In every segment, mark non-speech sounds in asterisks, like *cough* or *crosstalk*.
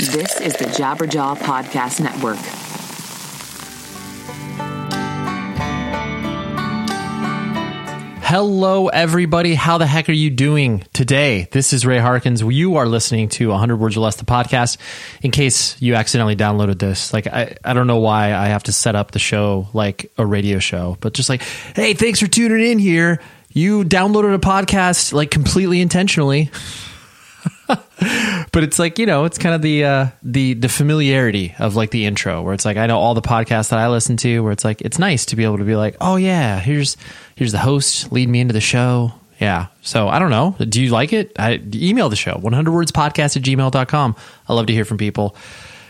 This is the Jabberjaw Podcast Network. Hello, everybody. How the heck are you doing today? This is Ray Harkins. You are listening to 100 Words or Less, the podcast. In case you accidentally downloaded this, like, I, I don't know why I have to set up the show like a radio show, but just like, hey, thanks for tuning in here. You downloaded a podcast like completely intentionally. *laughs* but it's like you know it's kind of the uh the the familiarity of like the intro where it's like i know all the podcasts that i listen to where it's like it's nice to be able to be like oh yeah here's here's the host lead me into the show. Yeah. So i don't know. Do you like it? I, email the show 100 words podcast at gmail.com i love to hear from people.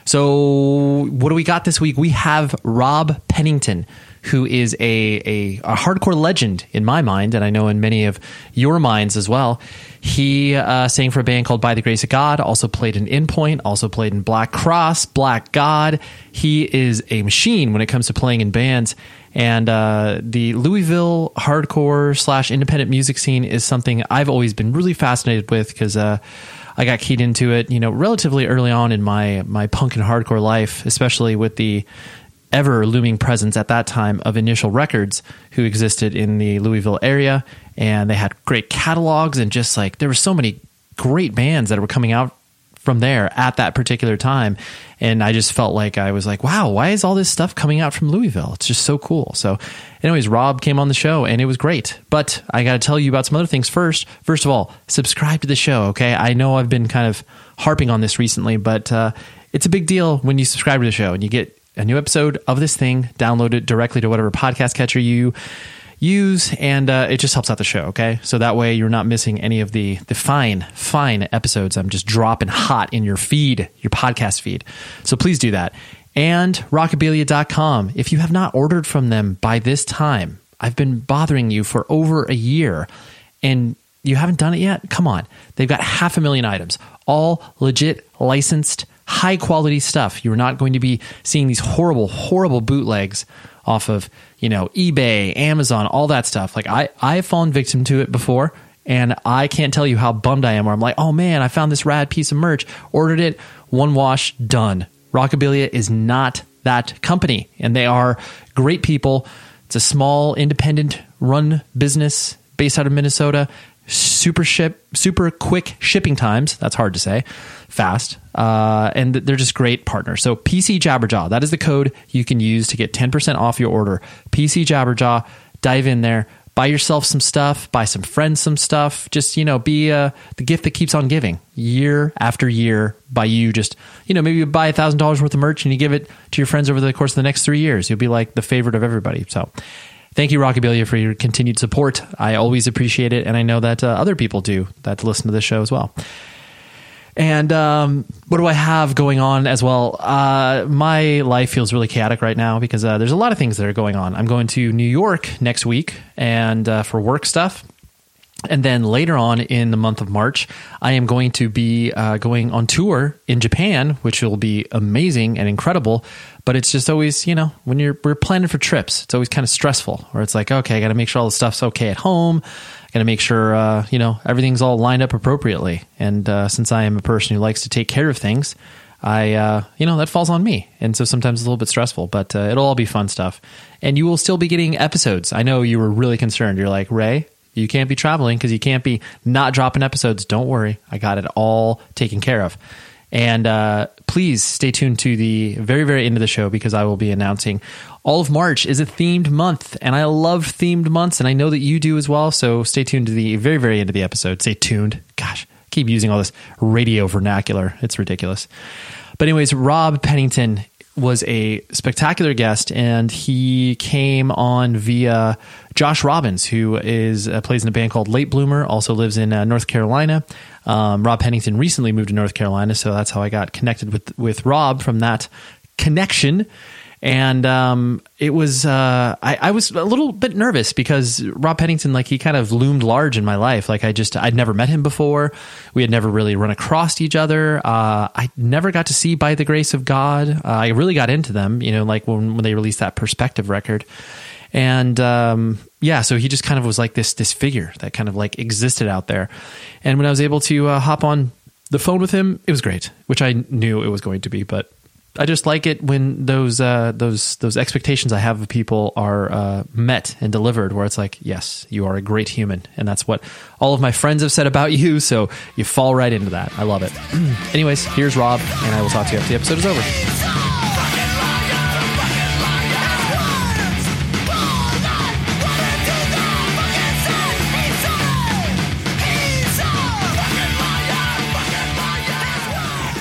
So what do we got this week? We have rob pennington who is a, a, a hardcore legend in my mind and i know in many of your minds as well he uh, sang for a band called By the Grace of God, also played in Endpoint, also played in Black Cross, Black God. He is a machine when it comes to playing in bands. And uh, the Louisville hardcore slash independent music scene is something I've always been really fascinated with because uh, I got keyed into it, you know, relatively early on in my my punk and hardcore life, especially with the ever looming presence at that time of Initial Records, who existed in the Louisville area, and they had great catalogs and just like there were so many great bands that were coming out from there at that particular time. And i just felt like i was like wow why is all this stuff coming out from louisville? It's just so cool. So anyways rob came on the show and it was great. But i got to tell you about some other things first. First of all subscribe to the show okay? I know i've been kind of harping on this recently but uh, it's a big deal when you subscribe to the show and you get a new episode of this thing. Downloaded directly to whatever podcast catcher you use and uh, it just helps out the show okay? So that way you're not missing any of the the fine fine episodes i'm just dropping hot in your feed your podcast feed. So please do that. And rockabilia.com if you have not ordered from them by this time i've been bothering you for over a year and you haven't done it yet? Come on. They've got half a million items all legit licensed high quality stuff you're not going to be seeing these horrible horrible bootlegs off of you know eBay, Amazon, all that stuff. Like I I've fallen victim to it before, and I can't tell you how bummed I am. Where I'm like, oh man, I found this rad piece of merch, ordered it, one wash, done. Rockabilia is not that company, and they are great people. It's a small, independent run business based out of Minnesota. Super ship, super quick shipping times. That's hard to say fast. Uh, and they're just great partners. So PC Jabberjaw, that is the code you can use to get 10% off your order. PC Jabberjaw, dive in there, buy yourself some stuff, buy some friends some stuff. Just, you know, be uh, the gift that keeps on giving year after year by you just, you know, maybe you buy a $1,000 worth of merch and you give it to your friends over the course of the next three years. You'll be like the favorite of everybody. So thank you, Rockabilia, for your continued support. I always appreciate it. And I know that uh, other people do that listen to this show as well. And um, what do I have going on as well? Uh, my life feels really chaotic right now because uh, there's a lot of things that are going on. I'm going to New York next week and uh, for work stuff. And then later on in the month of March, I am going to be uh, going on tour in Japan, which will be amazing and incredible. But it's just always, you know, when you're we're planning for trips, it's always kind of stressful. Where it's like, okay, I got to make sure all the stuff's okay at home I got to make sure uh, you know everything's all lined up appropriately. And uh, since I am a person who likes to take care of things, I uh, you know that falls on me, and so sometimes it's a little bit stressful. But uh, it'll all be fun stuff, and you will still be getting episodes. I know you were really concerned. You're like Ray. You can't be traveling because you can't be not dropping episodes. Don't worry, I got it all taken care of. And uh, please stay tuned to the very, very end of the show because I will be announcing all of March is a themed month, and I love themed months, and I know that you do as well. So stay tuned to the very, very end of the episode. Stay tuned. Gosh, keep using all this radio vernacular. It's ridiculous. But anyways, Rob Pennington was a spectacular guest, and he came on via Josh Robbins, who is uh, plays in a band called Late Bloomer, also lives in uh, North Carolina. Um, Rob Pennington recently moved to North Carolina, so that's how I got connected with with Rob from that connection and um, it was uh, I, I, was a little bit nervous because Rob Pennington, like he kind of loomed large in my life. Like I just I'd never met him before. We had never really run across each other. Uh, I never got to see By the Grace of God. Uh, I really got into them, you know, like when when they released that Perspective record. And um, yeah, so he just kind of was like this this figure that kind of like existed out there. And when I was able to uh, hop on the phone with him, it was great, which I knew it was going to be, but I just like it when those uh, those those expectations I have of people are uh, met and delivered. Where it's like, yes, you are a great human, and that's what all of my friends have said about you. So you fall right into that. I love it. *clears throat* Anyways, here's Rob, and I will talk to you after the episode is over.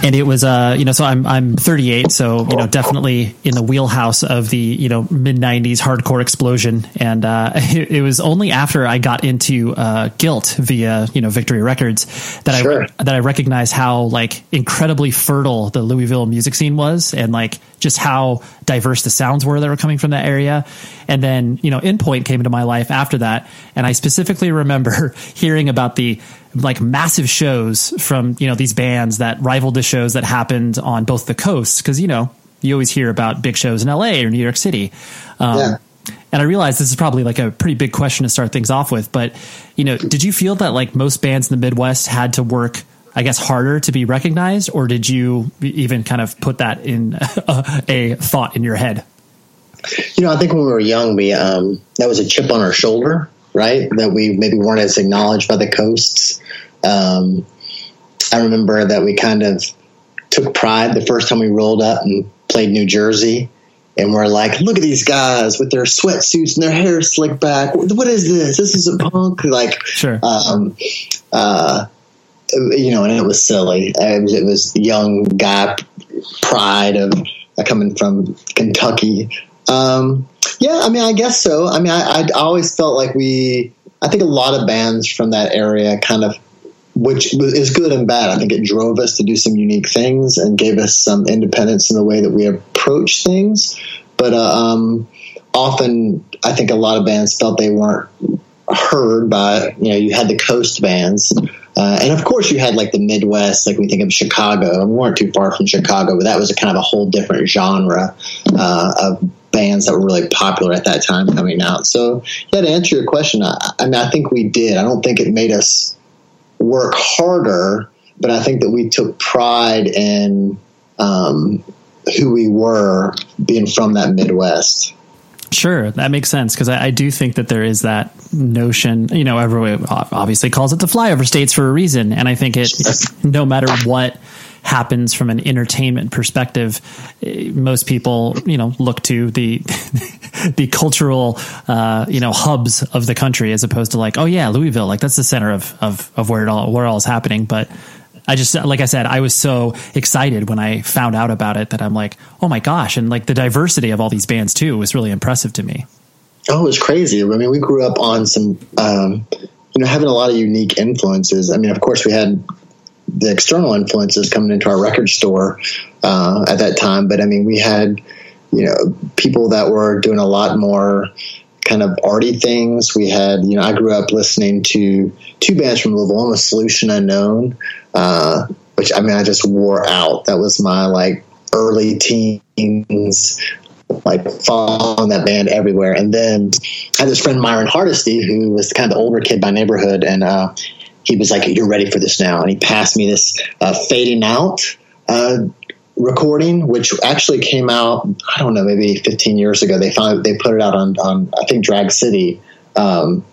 And it was uh you know so I'm I'm 38 so you know definitely in the wheelhouse of the you know mid 90s hardcore explosion. And uh *laughs* it, it, was only after I got into uh guilt via you know Victory Records that sure. I that I recognized how like incredibly fertile the Louisville music scene was and like just how diverse the sounds were that were coming from that area. And then you know Endpoint came into my life after that. And I specifically remember *laughs* hearing about the like massive shows from you know these bands that rivaled the shows that happened on both the coasts because you know you always hear about big shows in LA or New York City. Um, yeah. And I realize this is probably like a pretty big question to start things off with, but you know, did you feel that like most bands in the Midwest had to work, I guess, harder to be recognized, or did you even kind of put that in a, *laughs* a thought in your head? You know, I think when we were young, we um, that was a chip on our shoulder right? That we maybe weren't as acknowledged by the coasts. Um, I remember that we kind of took pride the first time we rolled up and played New Jersey. And we're like, look at these guys with their sweatsuits and their hair slicked back. What is this? This is a punk. Like, sure. Um, uh, you know, and it was silly. It was, it was young guy pride of uh, coming from Kentucky. Um, yeah, I mean, I guess so. I mean, I, I always felt like we, I think a lot of bands from that area kind of, which is good and bad. I think it drove us to do some unique things and gave us some independence in the way that we approach things. But uh, um, often, I think a lot of bands felt they weren't heard by, you know, you had the coast bands. Uh, and of course, you had like the Midwest, like we think of Chicago. And we weren't too far from Chicago, but that was a kind of a whole different genre uh, of bands that were really popular at that time coming out. So, yeah, to answer your question, I, I mean, I think we did. I don't think it made us work harder, but I think that we took pride in um, who we were being from that Midwest. Sure, that makes sense because I, I, do think that there is that notion. You know, everyone obviously calls it the flyover states for a reason, and I think it, no matter what happens from an entertainment perspective, eh, most people, you know, look to the *laughs* the cultural, uh, you know, hubs of the country as opposed to like, oh yeah, Louisville, like that's the center of of, of where it all where it all is happening. But I just like I said, I was so excited when I found out about it that I'm like, oh my gosh, and like the diversity of all these bands too was really impressive to me. Oh, it was crazy. I mean, we grew up on some, um, you know, having a lot of unique influences. I mean, of course, we had the external influences coming into our record store uh, at that time. But I mean, we had you know people that were doing a lot more kind of arty things. We had you know I grew up listening to two bands from Louisville. Solution Unknown, uh, which I mean I just wore out. That was my like early teens like following that band everywhere. And then I had this friend Myron Hardesty, who was kind of the older kid by neighborhood, and uh, he was like, "You're ready for this now," and he passed me this uh, "Fading Out" uh, recording, which actually came out. I don't know, maybe 15 years ago. They found they put it out on on I think Drag City. Um,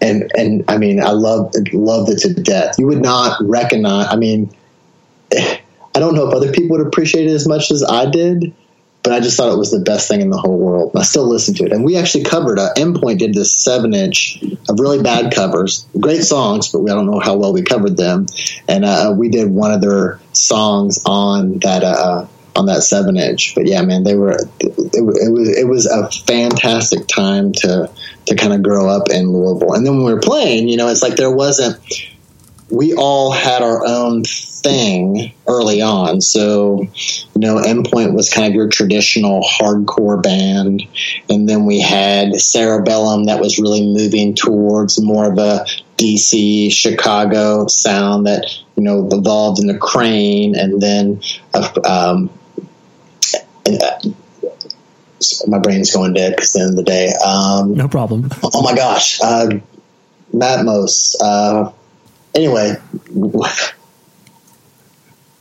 and and I mean, I love loved it to death. You would not recognize. I mean, *sighs* I don't know if other people would appreciate it as much as I did, but I just thought it was the best thing in the whole world. I still listen to it. And we actually covered, uh, Endpoint did this seven inch of really bad covers, great songs, but we, I don't know how well we covered them. And uh, we did one of their songs on that uh, on that seven inch. But yeah, man, they were it, it, was it was a fantastic time to to kind of grow up in Louisville. And then when we were playing, you know, it's like there wasn't. We all had our own thing early on. So, you know, Endpoint was kind of your traditional hardcore band. And then we had Cerebellum that was really moving towards more of a DC, Chicago sound that, you know, evolved into Crain. And then, um, uh, my brain's going dead because the end of the day. Um, no problem. Oh my gosh. Uh, Matmos. Uh, anyway.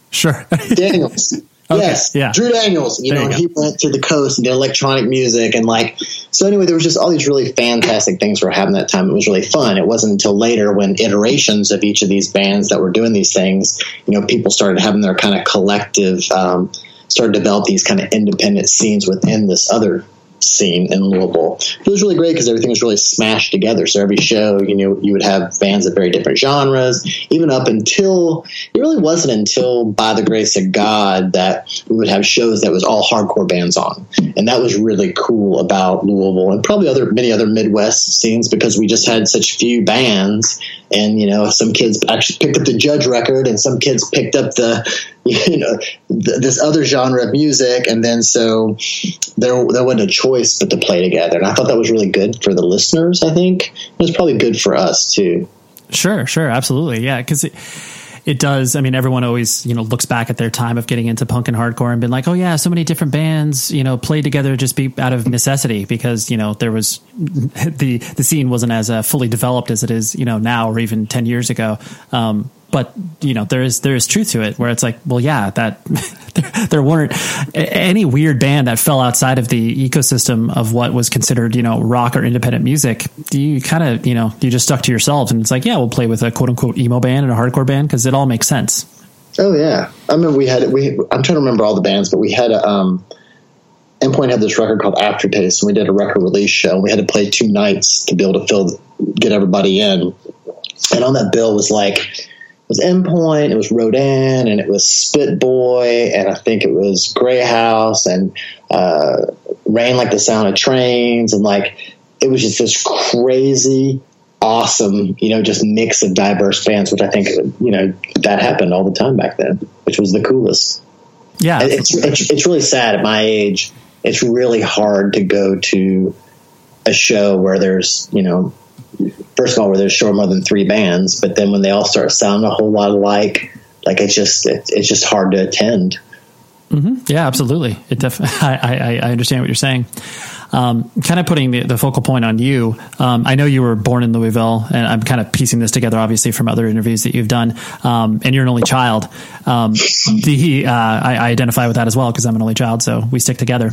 Sure. Daniels. *laughs* Okay, yes, yeah. Drew Daniels. You there know, you he went to the coast and did electronic music and like. So anyway, there was just all these really fantastic things were happening that time. It was really fun. It wasn't until later when iterations of each of these bands that were doing these things, you know, people started having their kind of collective, um, started to develop these kind of independent scenes within this other scene in Louisville. It was really great because everything was really smashed together. So every show, you know, you would have bands of very different genres, even up until it really wasn't until by the grace of God that we would have shows that was all hardcore bands on. And that was really cool about Louisville and probably other many other Midwest scenes because we just had such few bands and you know some kids actually picked up the judge record and some kids picked up the *laughs* you know th- this other genre of music. And then so there there wasn't a choice but to play together. And i thought that was really good for the listeners i think. It was probably good for us too. Sure sure. Absolutely. Yeah because it does. I mean, everyone always, you know, looks back at their time of getting into punk and hardcore and been like, oh yeah, so many different bands, you know, played together just be out of necessity because, you know, there was *laughs* the, the scene wasn't as uh, fully developed as it is, you know, now or even 10 years ago. Um, but you know there is there is truth to it where it's like well yeah that *laughs* there, there, weren't any weird band that fell outside of the ecosystem of what was considered you know rock or independent music. You kind of you know you just stuck to yourselves and it's like yeah we'll play with a quote unquote emo band and a hardcore band because it all makes sense. Oh yeah. I remember we had we i'm trying to remember all the bands but we had a um endpoint had this record called aftertaste and we did a record release show and we had to play two nights to be able to fill get everybody in. And on that bill was like was Endpoint, it was Rodan, and it was Spit Boy, and I think it was Grey House, and uh, Rain Like the Sound of Trains, and like it was just this crazy, awesome, you know, just mix of diverse bands, which I think you know that happened all the time back then, which was the coolest. Yeah, it's it's, it's really sad at my age. It's really hard to go to a show where there's you know first of all, where there's sure more than three bands, but then when they all start sounding a whole lot alike, like it's just it, it's just hard to attend. Mm-hmm. Yeah, absolutely. It definitely. *laughs* I, I, I understand what you're saying. Um, kind of putting the, the, focal point on you. Um, I know you were born in Louisville, and I'm kind of piecing this together, obviously, from other interviews that you've done. Um, and you're an only child. Um, the uh, I, I, identify with that as well because I'm an only child, so we stick together. *laughs*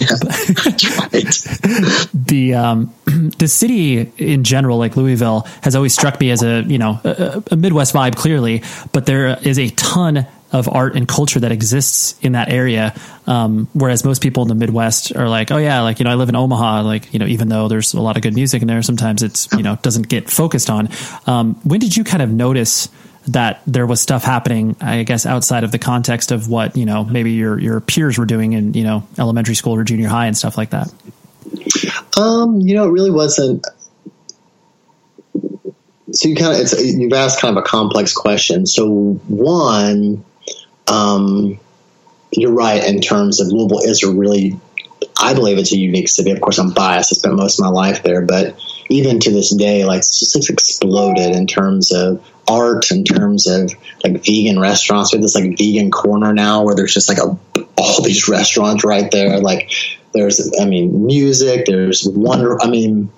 the um, *clears throat* the city in general, like Louisville, has always struck me as a you know a, a Midwest vibe, clearly, but there is a ton of art and culture that exists in that area. Um, whereas most people in the Midwest are like, oh yeah, like, you know, I live in Omaha, like, you know, even though there's a lot of good music in there, sometimes it's, you know, doesn't get focused on. Um, when did you kind of notice that there was stuff happening, I guess, outside of the context of what, you know, maybe your, your peers were doing in, you know, elementary school or junior high and stuff like that? Um, you know, it really wasn't, so you kind of it's you've asked kind of a complex question. So one, um, you're right in terms of Louisville is a really, I believe it's a unique city. Of course, I'm biased. I spent most of my life there, but even to this day, like it's just exploded in terms of art, in terms of like vegan restaurants. We have this like vegan corner now where there's just like a, all these *laughs* restaurants right there. Like there's, I mean, music. There's wonder. I mean,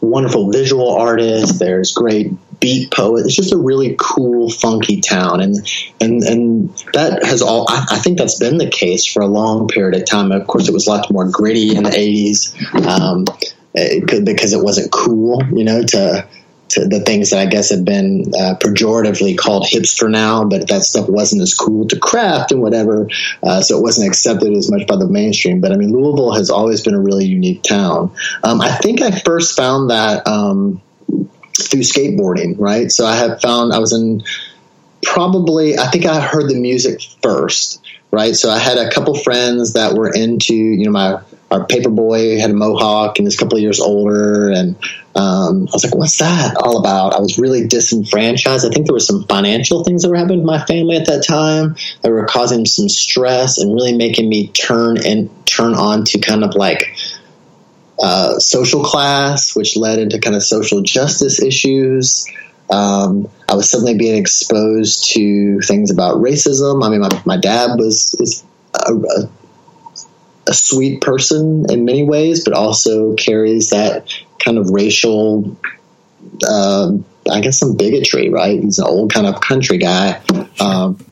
wonderful visual artists. There's great beat poet. It's just a really cool, funky town, and and and that has all. I, I, think that's been the case for a long period of time. Of course, it was a lot more gritty in the '80s um, because it wasn't cool, you know, to to the things that I guess have been uh, pejoratively called hipster now, but that stuff wasn't as cool to craft and whatever, uh, so it wasn't accepted as much by the mainstream. But I mean, Louisville has always been a really unique town. Um, I think I first found that. Um, through skateboarding, right? So I have found I was in probably I think I heard the music first right? So I had a couple friends that were into, you know, my our paper boy had a mohawk and he's a couple of years older, and um, I was like, "What's that all about?" I was really disenfranchised. I think there were some financial things that were happening with my family at that time that were causing some stress and really making me turn and turn on to kind of like uh, social class, which led into kind of social justice issues. Um, I was suddenly being exposed to things about racism. I mean, my, my dad was is a, a, a sweet person in many ways, but also carries that kind of racial, uh, I guess, some bigotry. Right? He's an old kind of country guy. Um,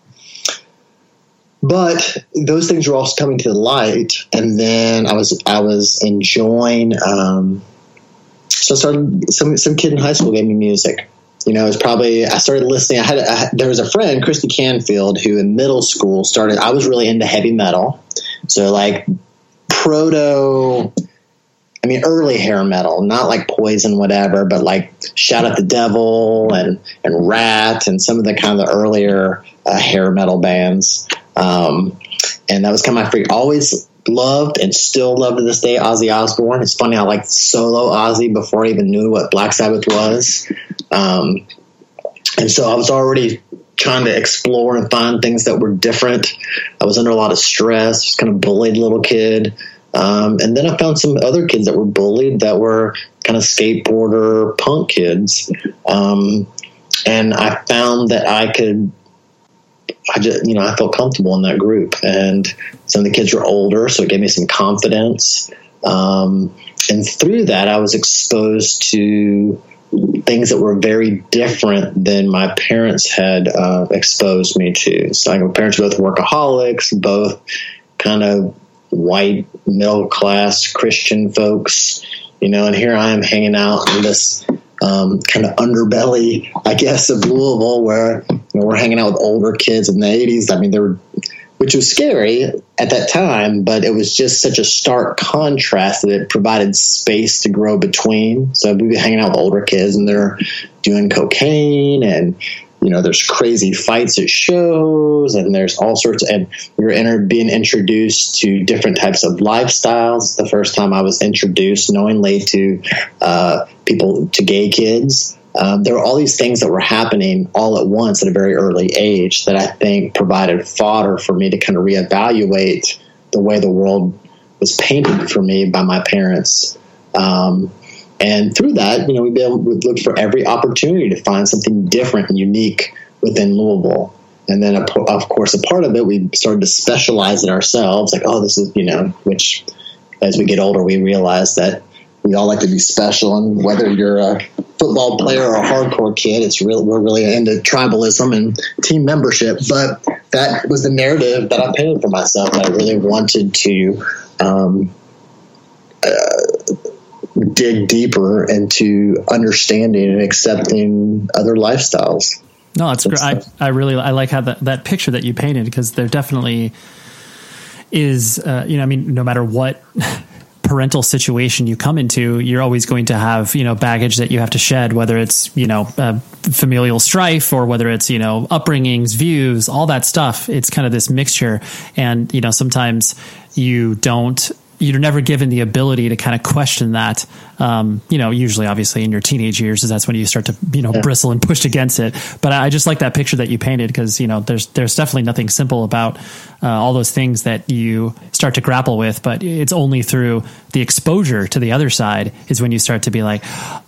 but those things were also coming to the light, and then I was I was enjoying. Um, so I started some some kid in high school gave me music. You know, it was probably I started listening. I had a, there was a friend, Christy Canfield, who in middle school started. I was really into heavy metal, so like proto. I mean, early hair metal, not like Poison, whatever, but like Shout at the Devil and and Ratt and some of the kind of the earlier uh, hair metal bands. Um, and that was kind of my freak. Always loved and still love to this day Ozzy Osbourne. It's funny I liked solo Ozzy before I even knew what Black Sabbath was. Um, and so I was already trying to explore and find things that were different. I was under a lot of stress, just kind of bullied little kid. Um, and then I found some other kids that were bullied that were kind of skateboarder punk kids. Um, and I found that I could I just, you know, I felt comfortable in that group. And some of the kids were older, so it gave me some confidence. Um, and through that, I was exposed to things that were very different than my parents had uh, exposed me to. So, my parents were both workaholics, both kind of white, middle class Christian folks, you know, and here I am hanging out in this um, kind of underbelly, I guess, of Louisville, where you know, we're hanging out with older kids in the '80s. I mean, they were, which was scary at that time, but it was just such a stark contrast that it provided space to grow between. So we'd be hanging out with older kids, and they're doing cocaine and you know, there's crazy fights at shows, and there's all sorts. Of, and you're enter, being introduced to different types of lifestyles. The first time I was introduced knowingly to uh, people, to gay kids. Um, there were all these things that were happening all at once at a very early age that I think provided fodder for me to kind of reevaluate the way the world was painted for me by my parents. Um, and through that, you know, we'd be able to look for every opportunity to find something different and unique within Louisville. And then, of course, a part of it, we started to specialize in ourselves. Like, oh, this is, you know, which as we get older, we realize that we all like to be special. And whether you're a football player or a hardcore kid, it's real. We're really into tribalism and team membership. But that was the narrative that I painted for myself. I really wanted to um, uh, dig deeper into understanding and accepting other lifestyles. No, it's great. I, I really I like how that, that picture that you painted because there definitely is uh, you know I mean no matter what *laughs* parental situation you come into you're always going to have you know baggage that you have to shed whether it's you know uh, familial strife or whether it's you know upbringings views all that stuff it's kind of this mixture and you know sometimes you don't you're never given the ability to kind of question that. Um, you know, usually, obviously, in your teenage years, is that's when you start to you know yeah. bristle and push against it. But I just like that picture that you painted because you know there's there's definitely nothing simple about uh, all those things that you start to grapple with. But it's only through the exposure to the other side is when you start to be like,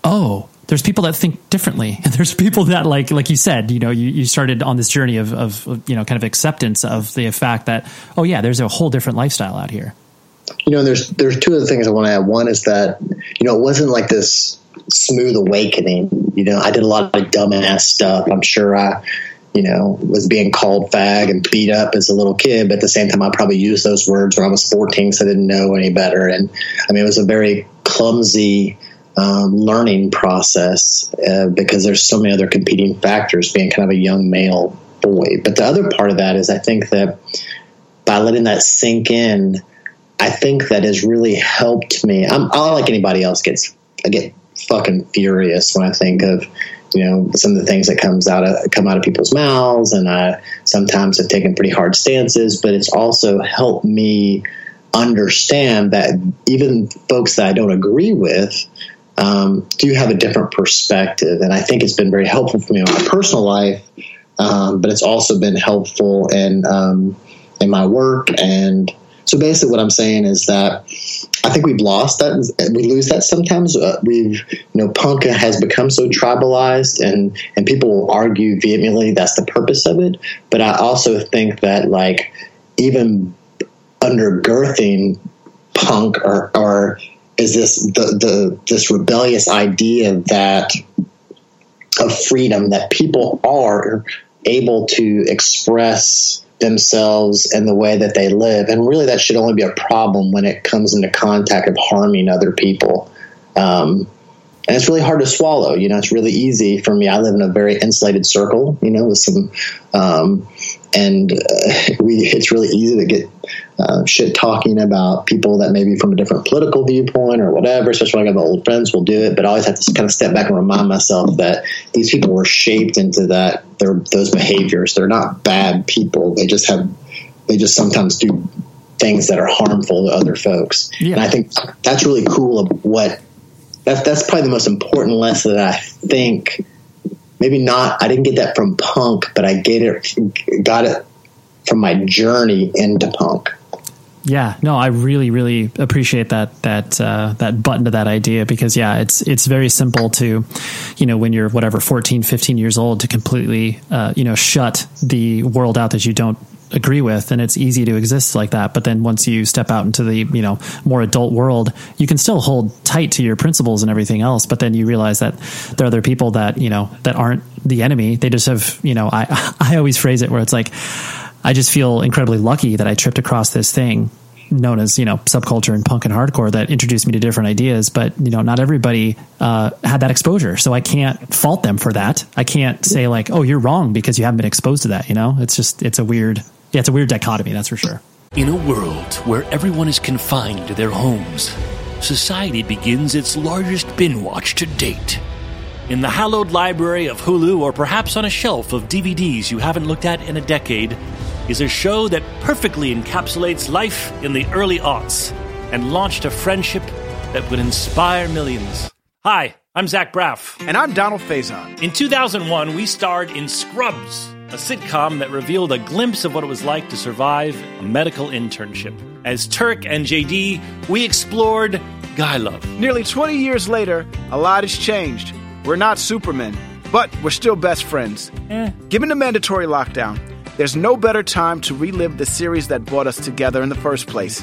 oh, there's people that think differently *laughs* and there's people that like like you said you know you, you started on this journey of, of you know kind of acceptance of the fact that oh yeah there's a whole different lifestyle out here you know, there's there's two other things I want to add. One is that you know it wasn't like this smooth awakening. You know, I did a lot of dumbass stuff. I'm sure I, you know, was being called fag and beat up as a little kid. But at the same time, I probably used those words when I was 14, so I didn't know any better. And I mean, it was a very clumsy um, learning process uh, because there's so many other competing factors. Being kind of a young male boy, but the other part of that is I think that by letting that sink in I think that has really helped me. I'm, I like anybody else gets I get fucking furious when I think of you know some of the things that comes out of come out of people's mouths, and I sometimes have taken pretty hard stances. But it's also helped me understand that even folks that I don't agree with um, do have a different perspective, and I think it's been very helpful for me in my personal life. Um, but it's also been helpful in um, in my work and so basically, what I'm saying is that I think we've lost that. We lose that sometimes. Uh, we've, you know, punk has become so tribalized, and and people will argue vehemently that's the purpose of it. But I also think that like even undergirthing punk or, or is this the, the this rebellious idea that of freedom that people are able to express themselves and the way that they live. And really, that should only be a problem when it comes into contact of harming other people. Um, and it's really hard to swallow. You know, it's really easy for me. I live in a very insulated circle, you know, with some, um, and uh, *laughs* we, it's really easy to get uh, shit talking about people that maybe from a different political viewpoint or whatever, especially when I got old friends will do it. But I always have to kind of step back and remind myself that these people were shaped into that, they're, those behaviors. They're not bad people. They just have, they just sometimes do things that are harmful to other folks. Yeah. And I think that's really cool of what that's that's probably the most important lesson that I think. Maybe not. I didn't get that from punk, but I get it. Got it from my journey into punk. Yeah, no, I really, really appreciate that that uh, that button to that idea because yeah, it's it's very simple to, you know, when you're whatever 14, 15 years old to completely, uh, you know, shut the world out that you don't agree with and it's easy to exist like that. But then once you step out into the you know more adult world you can still hold tight to your principles and everything else. But then you realize that there are other people that you know that aren't the enemy. They just have you know i *laughs* i always phrase it where it's like i just feel incredibly lucky that i tripped across this thing known as you know subculture and punk and hardcore that introduced me to different ideas. But you know not everybody uh, had that exposure. So i can't fault them for that. I can't say like oh you're wrong because you haven't been exposed to that you know? It's just it's a weird yeah, it's a weird dichotomy, that's for sure. In a world where everyone is confined to their homes, society begins its largest bin watch to date. In the hallowed library of Hulu, or perhaps on a shelf of DVDs you haven't looked at in a decade, is a show that perfectly encapsulates life in the early aughts and launched a friendship that would inspire millions. Hi, I'm Zach Braff. And I'm Donald Faison. In 2001, we starred in Scrubs a sitcom that revealed a glimpse of what it was like to survive a medical internship. As Turk and JD, we explored guy love. Nearly 20 years later, a lot has changed. We're not Supermen, but we're still best friends. Eh. Given the mandatory lockdown, there's no better time to relive the series that brought us together in the first place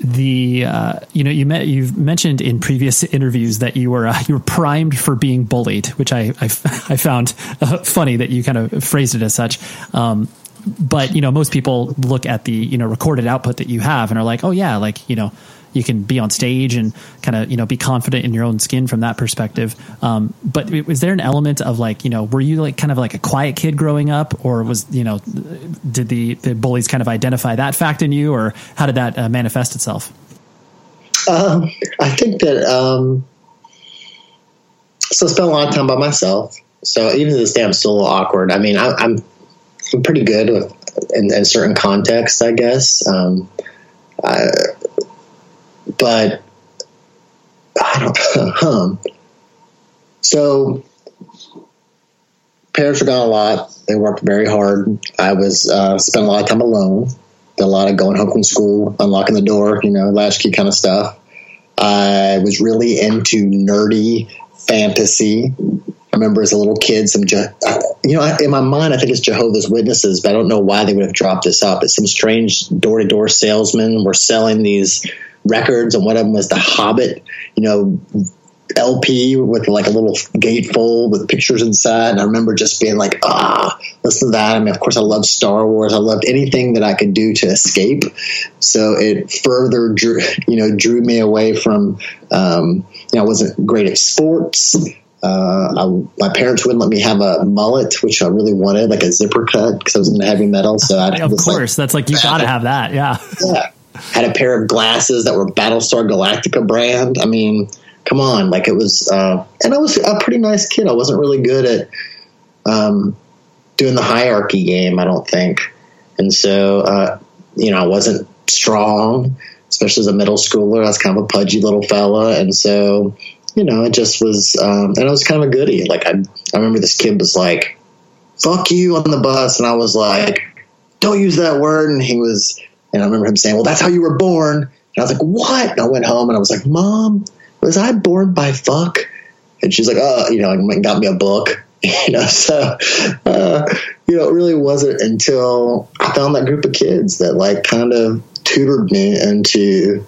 the uh, you know you met, you've mentioned in previous interviews that you were uh, *laughs* you were primed for being bullied, which I I, *laughs* I found uh, funny that you kind of phrased it as such. Um, but you know most people look at the you know recorded output that you have and are like, oh yeah, like you know you can be on stage and kind of you know be confident in your own skin from that perspective. Um, but was there an element of like you know were you like kind of like a quiet kid growing up, or was you know did the, the bullies kind of identify that fact in you, or how did that uh, manifest itself? Um, I think that um, so I spent a lot of time by myself. So even to this day, I'm still a little awkward. I mean, I, I'm I'm pretty good with in, in certain contexts, I guess. Um, I, but I don't. *laughs* Huh. So parents were gone a lot. They worked very hard. I was uh, spent a lot of time alone. Did a lot of going home from school, unlocking the door, you know, latchkey kind of stuff. I was really into nerdy fantasy. I remember as a little kid, some, you know, in my mind, I think it's Jehovah's Witnesses, but I don't know why they would have dropped this up. But some strange door to door salesmen were selling these records, and one of them was The Hobbit. You know, LP with like a little gatefold with pictures inside. And I remember just being like, ah, listen to that. I mean, of course, I love Star Wars. I loved anything that I could do to escape. So it further drew, you know, drew me away from, um, you know, I wasn't great at sports. Uh, I, my parents wouldn't let me have a mullet, which I really wanted, like a zipper cut, because I was into heavy metal. So I of course, like, that's like you got to have that. Yeah. Yeah. Had a pair of glasses that were Battlestar Galactica brand. I mean, come on, like it was. Uh, and I was a pretty nice kid. I wasn't really good at um, doing the hierarchy game. I don't think, and so uh, you know, I wasn't strong, especially as a middle schooler. I was kind of a pudgy little fella, and so you know, it just was, um, and I was kind of a goody. Like I, I remember this kid was like, "Fuck you" on the bus, and I was like, "Don't use that word." And he was, and I remember him saying, "Well, that's how you were born." And I was like, "What?" And I went home and I was like, "Mom, was I born by fuck?" And she's like, "Oh, you know," and got me a book. *laughs* You know, so uh, you know, it really wasn't until I found that group of kids that like kind of tutored me into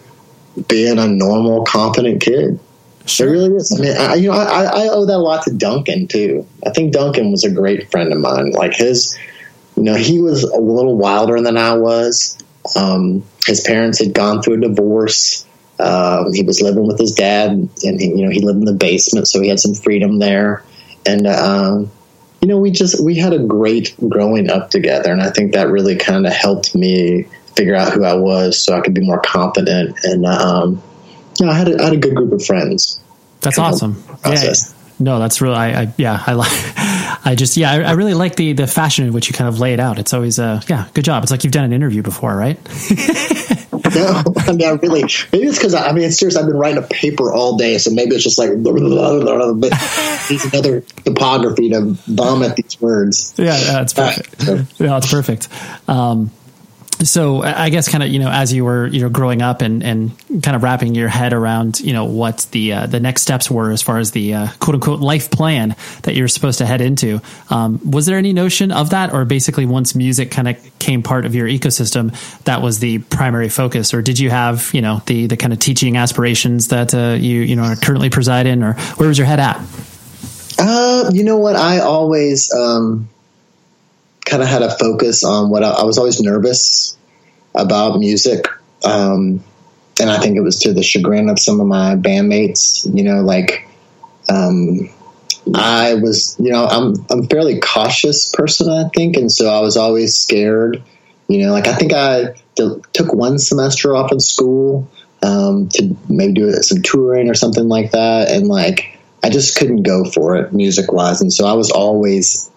being a normal, competent kid. Sure. It really is. I mean, I, you know, I, I owe that a lot to Duncan too. I think Duncan was a great friend of mine. Like his, you know, he was a little wilder than I was. Um, his parents had gone through a divorce. Um, he was living with his dad, and he, you know, he lived in the basement, so he had some freedom there. And um, you know, we just we had a great growing up together, and I think that really kind of helped me figure out who I was, so I could be more confident and um, no, I had a, I had a good group of friends. That's awesome. Yeah. No, that's really, I, I yeah, I like, *laughs* I just, yeah, I, I, really like the, the fashion in which you kind of lay it out. It's always, uh, yeah, good job. It's like you've done an interview before, right? *laughs* no, I mean, I really, maybe it's because, I mean, it's serious. I've been writing a paper all day. So maybe it's just like, blah, *laughs* blah, blah, but it's another topography to vomit these words. Yeah, that's perfect. Uh, so. Yeah, that's perfect. Um, so I guess kind of you know as you were you know growing up and and kind of wrapping your head around you know what the uh, the next steps were as far as the uh, quote unquote life plan that you were supposed to head into um, was there any notion of that? Or basically once music kind of came part of your ecosystem that was the primary focus? Or did you have you know the the kind of teaching aspirations that uh, you you know are currently preside in? Or where was your head at? Uh, you know what? I always um kind of had a focus on what I, I was always nervous about music. Um, and I think it was to the chagrin of some of my bandmates, you know, like, um, I was, you know, I'm, I'm a fairly cautious person, I think. And so I was always scared, you know, like I think I took one semester off of school, um, to maybe do some touring or something like that. And like, I just couldn't go for it music wise. And so I was always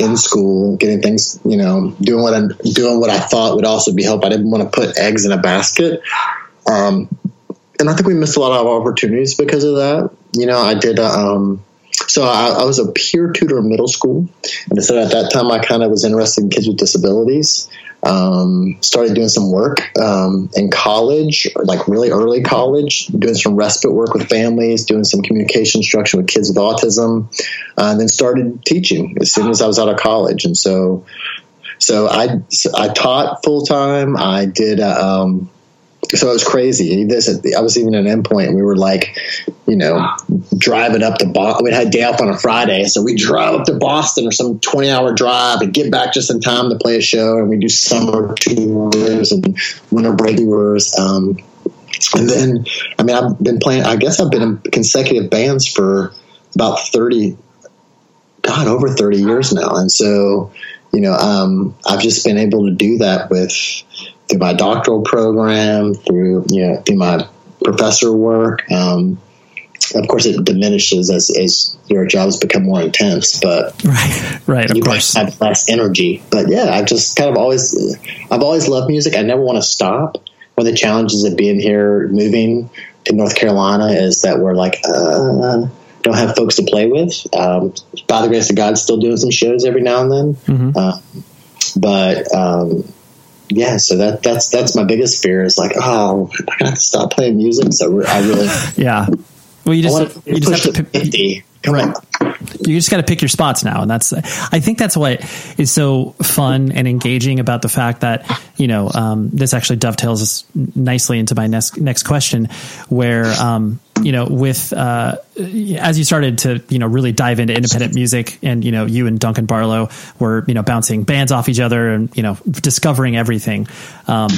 in school, getting things, you know, doing what I'm doing what I thought would also be help. I didn't want to put eggs in a basket. Um, and I think we missed a lot of opportunities because of that. You know, I did, um, so I, I, was a peer tutor in middle school. And so at that time, I kind of was interested in kids with disabilities. Um, started doing some work um, in college, like really early college, doing some respite work with families, doing some communication instruction with kids with autism, uh, and then started teaching as soon as I was out of college. And so, so I I taught full time. I did. Uh, um, so it was crazy. This I was even at an endpoint. We were like, you know, driving up to Boston. We had day off on a Friday, so we drive up to Boston or some twenty-hour drive and get back just in time to play a show. And we do summer tours and winter break tours. Um, and then, I mean, I've been playing. I guess I've been in consecutive bands for about thirty, God, over thirty years now. And so, you know, um, I've just been able to do that with through my doctoral program, through you know through my professor work. Um, of course, it diminishes as, as your jobs become more intense, but *laughs* right, right, you of course, have less energy. But yeah, I've just kind of always, I've always loved music. I never want to stop. One of the challenges of being here, moving to North Carolina, is that we're like, uh, don't have folks to play with. Um, by the grace of God, still doing some shows every now and then. Mm-hmm. Uh, but um, yeah, so that that's that's my biggest fear is like, oh, am I gonna have to stop playing music? So I really, *laughs* yeah. Well, you just, you just have to 50 right. you just got to pick your spots now and that's i think that's what is so fun and engaging about the fact that you know um, this actually dovetails nicely into my next next question where um, you know with uh, as you started to you know really dive into independent music and you know you and duncan barlow were you know bouncing bands off each other and you know discovering everything um,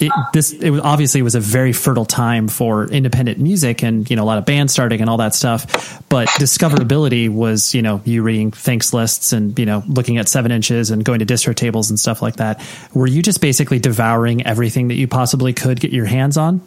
it, this it was obviously was a very fertile time for independent music and you know a lot of bands starting and all that stuff. But discoverability was you know you reading thanks lists and you know looking at seven inches and going to distro tables and stuff like that. Were you just basically devouring everything that you possibly could get your hands on?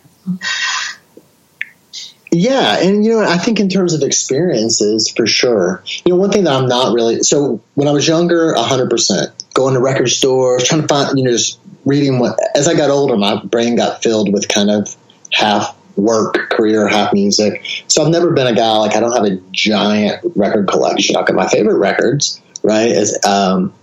Yeah, and you know, I think in terms of experiences, for sure. You know, one thing that I'm not really so when I was younger, hundred percent. Going to record stores, trying to find, you know, just reading what. As I got older, my brain got filled with kind of half work career, half music. So I've never been a guy like I don't have a giant record collection. I've got my favorite records, right? As um,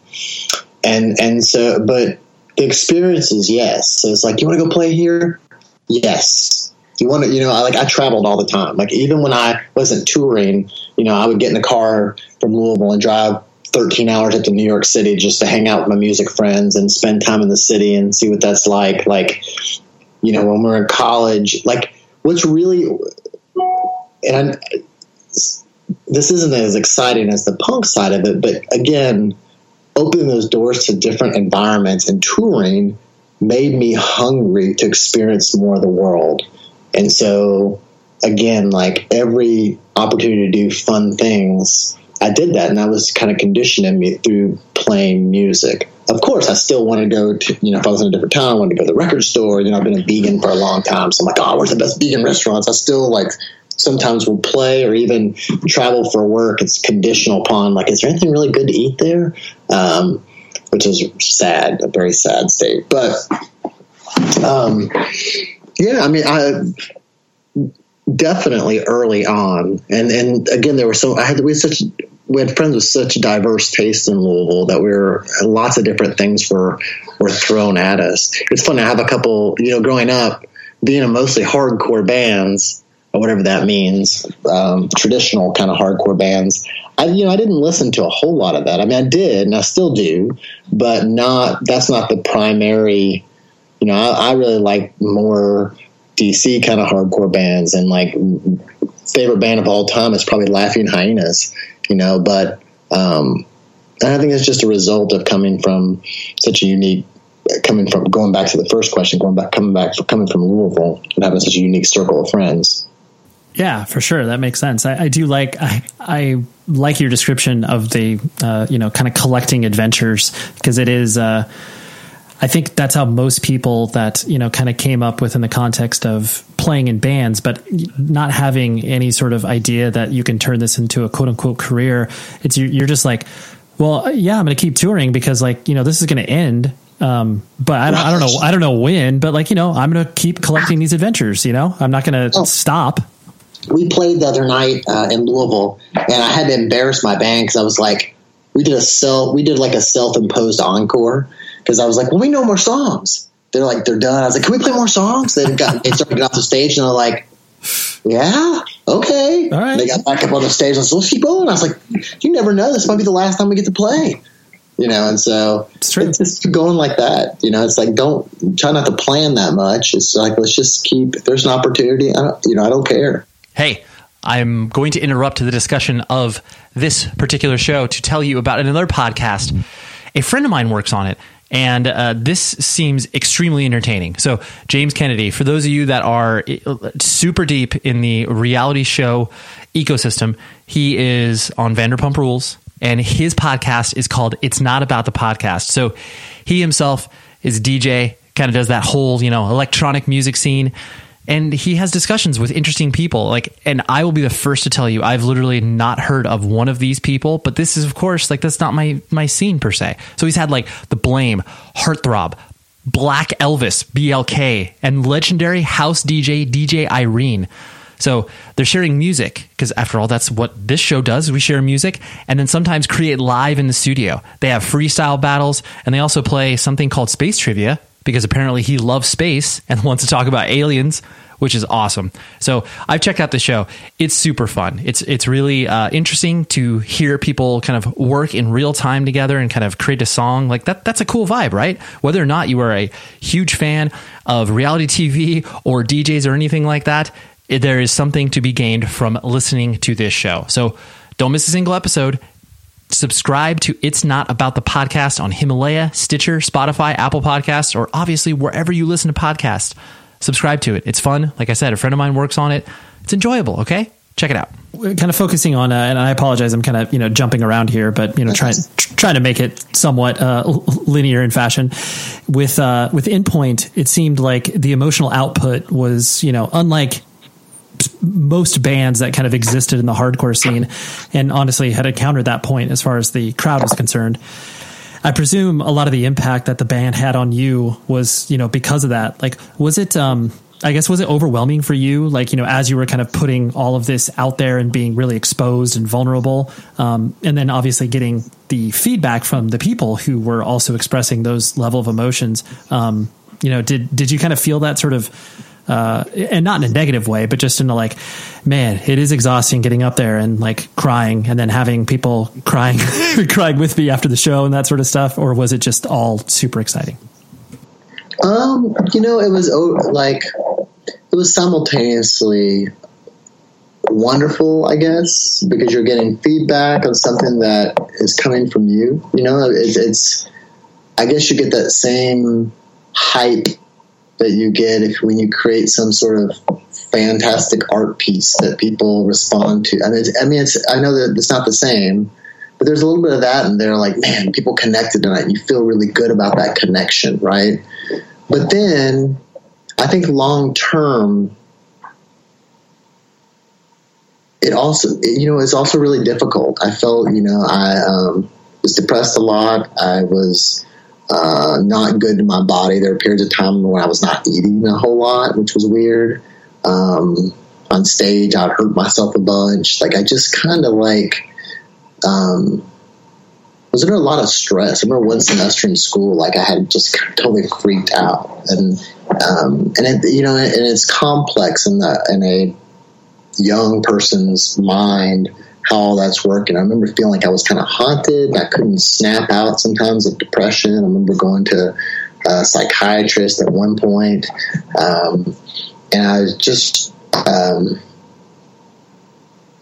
and and so, but the experiences, yes. So it's like you want to go play here, yes you want to, you know, I, like I traveled all the time. Like even when I wasn't touring, you know, I would get in the car from Louisville and drive 13 hours up to New York City just to hang out with my music friends and spend time in the city and see what that's like. Like, you know, when we're in college, like what's really, and this isn't as exciting as the punk side of it, but again, opening those doors to different environments and touring made me hungry to experience more of the world. And so, again, like every opportunity to do fun things, I did that, and that was kind of conditioning me through playing music. Of course, I still want to go to, you know, if I was in a different town, I wanted to go to the record store. You know, I've been a vegan for a long time, so I'm like, oh, where's the best vegan restaurants? I still like sometimes will play or even travel for work. It's conditional upon like, is there anything really good to eat there? Um, which is sad, a very sad state. But um, yeah, I mean, I definitely early on, and and again, there were so I had we had such we had friends with such diverse tastes in Louisville that we were lots of different things were were thrown at us. It's fun to have a couple, you know, growing up, being in mostly hardcore bands or whatever that means, um, traditional kind of hardcore bands. I, you know, I didn't listen to a whole lot of that. I mean, I did, and I still do, but not. That's not the primary you know, I, I really like more DC kind of hardcore bands and like favorite band of all time is probably Laughing Hyenas, you know, but um, I think it's just a result of coming from such a unique coming from going back to the first question, going back coming back coming from Louisville and having such a unique circle of friends. Yeah, for sure. That makes sense. I, I do like I, I like your description of the uh, you know kind of collecting adventures because it is uh, I think that's how most people that you know kind of came up with in the context of playing in bands, but not having any sort of idea that you can turn this into a quote unquote career. It's you're just like, well, yeah, I'm going to keep touring because like you know this is going to end. Um, but I don't, I don't know, I don't know when, but like you know, I'm going to keep collecting these adventures. You know, I'm not going to oh. stop. We played the other night uh, in Louisville, and I had to embarrass my band because I was like, we did a self, we did like a self imposed encore because I was like, well, we know more songs. They're like, they're done. I was like, can we play more songs? They got, they started to get off the stage and they're like, yeah, okay. All right. They got back up on the stage and said, let's keep going. I was like, you never know. This might be the last time we get to play. You know, and so it's, true. it's just going like that. You know, it's like don't try not to plan that much. It's like let's just keep. If there's an opportunity, I don't, you know, I don't care. Hey, I'm going to interrupt the discussion of this particular show to tell you about another podcast. A friend of mine works on it and uh, this seems extremely entertaining. So, James Kennedy, for those of you that are uh, super deep in the reality show ecosystem, he is on Vanderpump Rules, and his podcast is called It's Not About the Podcast. So, he himself is DJ, kind of does that whole, you know, electronic music scene and he has discussions with interesting people. Like and i will be the first to tell you i've literally not heard of one of these people but this is of course like that's not my my scene per se. So he's had like the blame heartthrob black elvis blk and legendary house dj dj irene. So they're sharing music because after all that's what this show does. We share music and then sometimes create live in the studio. They have freestyle battles and they also play something called space trivia because apparently he loves space and *laughs* wants to talk about aliens which is awesome. So I've checked out the show. It's super fun. It's it's really uh, interesting to hear people kind of work in real time together and kind of create a song like that. That's a cool vibe, right? Whether or not you are a huge fan of reality TV or DJs or anything like that, there is something to be gained from listening to this show. So don't miss a single episode. Subscribe to It's Not About the Podcast on Himalaya, Stitcher, Spotify, Apple Podcasts, or obviously wherever you listen to podcasts. Subscribe to it. It's fun. Like I said, a friend of mine works on it. It's enjoyable, okay? Check it out. kind of focusing on, uh, and I apologize, I'm kind of you know jumping around here, but you know trying trying to make it somewhat uh, linear in fashion. With uh, with Endpoint, it seemed like the emotional output was you know unlike most bands that kind of existed in the hardcore scene, and honestly had encountered that point as far as the crowd was concerned. I presume a lot of the impact that the band had on you was, you know, because of that. Like, was it, um, I guess, was it overwhelming for you? Like, you know, as you were kind of putting all of this out there and being really exposed and vulnerable, um, and then obviously getting the feedback from the people who were also expressing those level of emotions. Um, you know, did did you kind of feel that sort of uh, and not in a negative way, but just in a like, man, it is exhausting getting up there and like crying and then having people crying, *laughs* crying with me after the show and that sort of stuff? Or was it just all super exciting? Um, you know, it was like, it was simultaneously wonderful, I guess, because you're getting feedback on something that is coming from you. You know, it, it's, I guess you get that same hype that you get if when you create some sort of fantastic art piece that people respond to. I mean, I mean, it's I know that it's not the same, but there's a little bit of that, and they're like, man, people connected tonight. You feel really good about that connection, right? But then, I think long term, it also, you know, it's also really difficult. I felt, you know, I um, was depressed a lot. I was uh, not good to my body. There were periods of time when I was not eating a whole lot, which was weird. Um, on stage, I'd hurt myself a bunch. Like I just kind of like um, was under a lot of stress. I remember one semester in school, like I had just totally freaked out, and um, and it, you know, and it's complex in the in a young person's mind how all that's working. I remember feeling like I was kind of haunted. I couldn't snap out sometimes of depression. I remember going to a psychiatrist at one point, um, and I was just, um,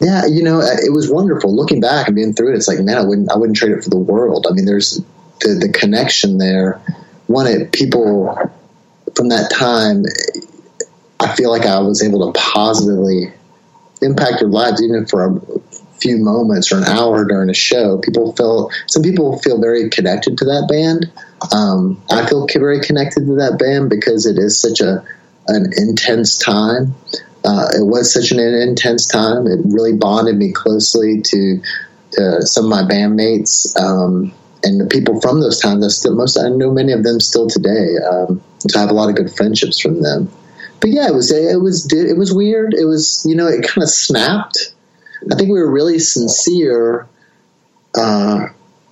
yeah, you know, it was wonderful. Looking back and being through it, it's like, man, I wouldn't, I wouldn't trade it for the world. I mean, there's the, the connection there. One, it people from that time, I feel like I was able to positively impact their lives, even for a few moments or an hour during a show. People feel some people feel very connected to that band. Um, I feel very connected to that band because it is such a an intense time. Uh, it was such an intense time. It really bonded me closely to, to some of my bandmates um, and the people from those times. I still most I know many of them still today. Um, so I have a lot of good friendships from them. But yeah, it was it was it was weird. It was you know it kind of snapped I think we were really sincere, uh,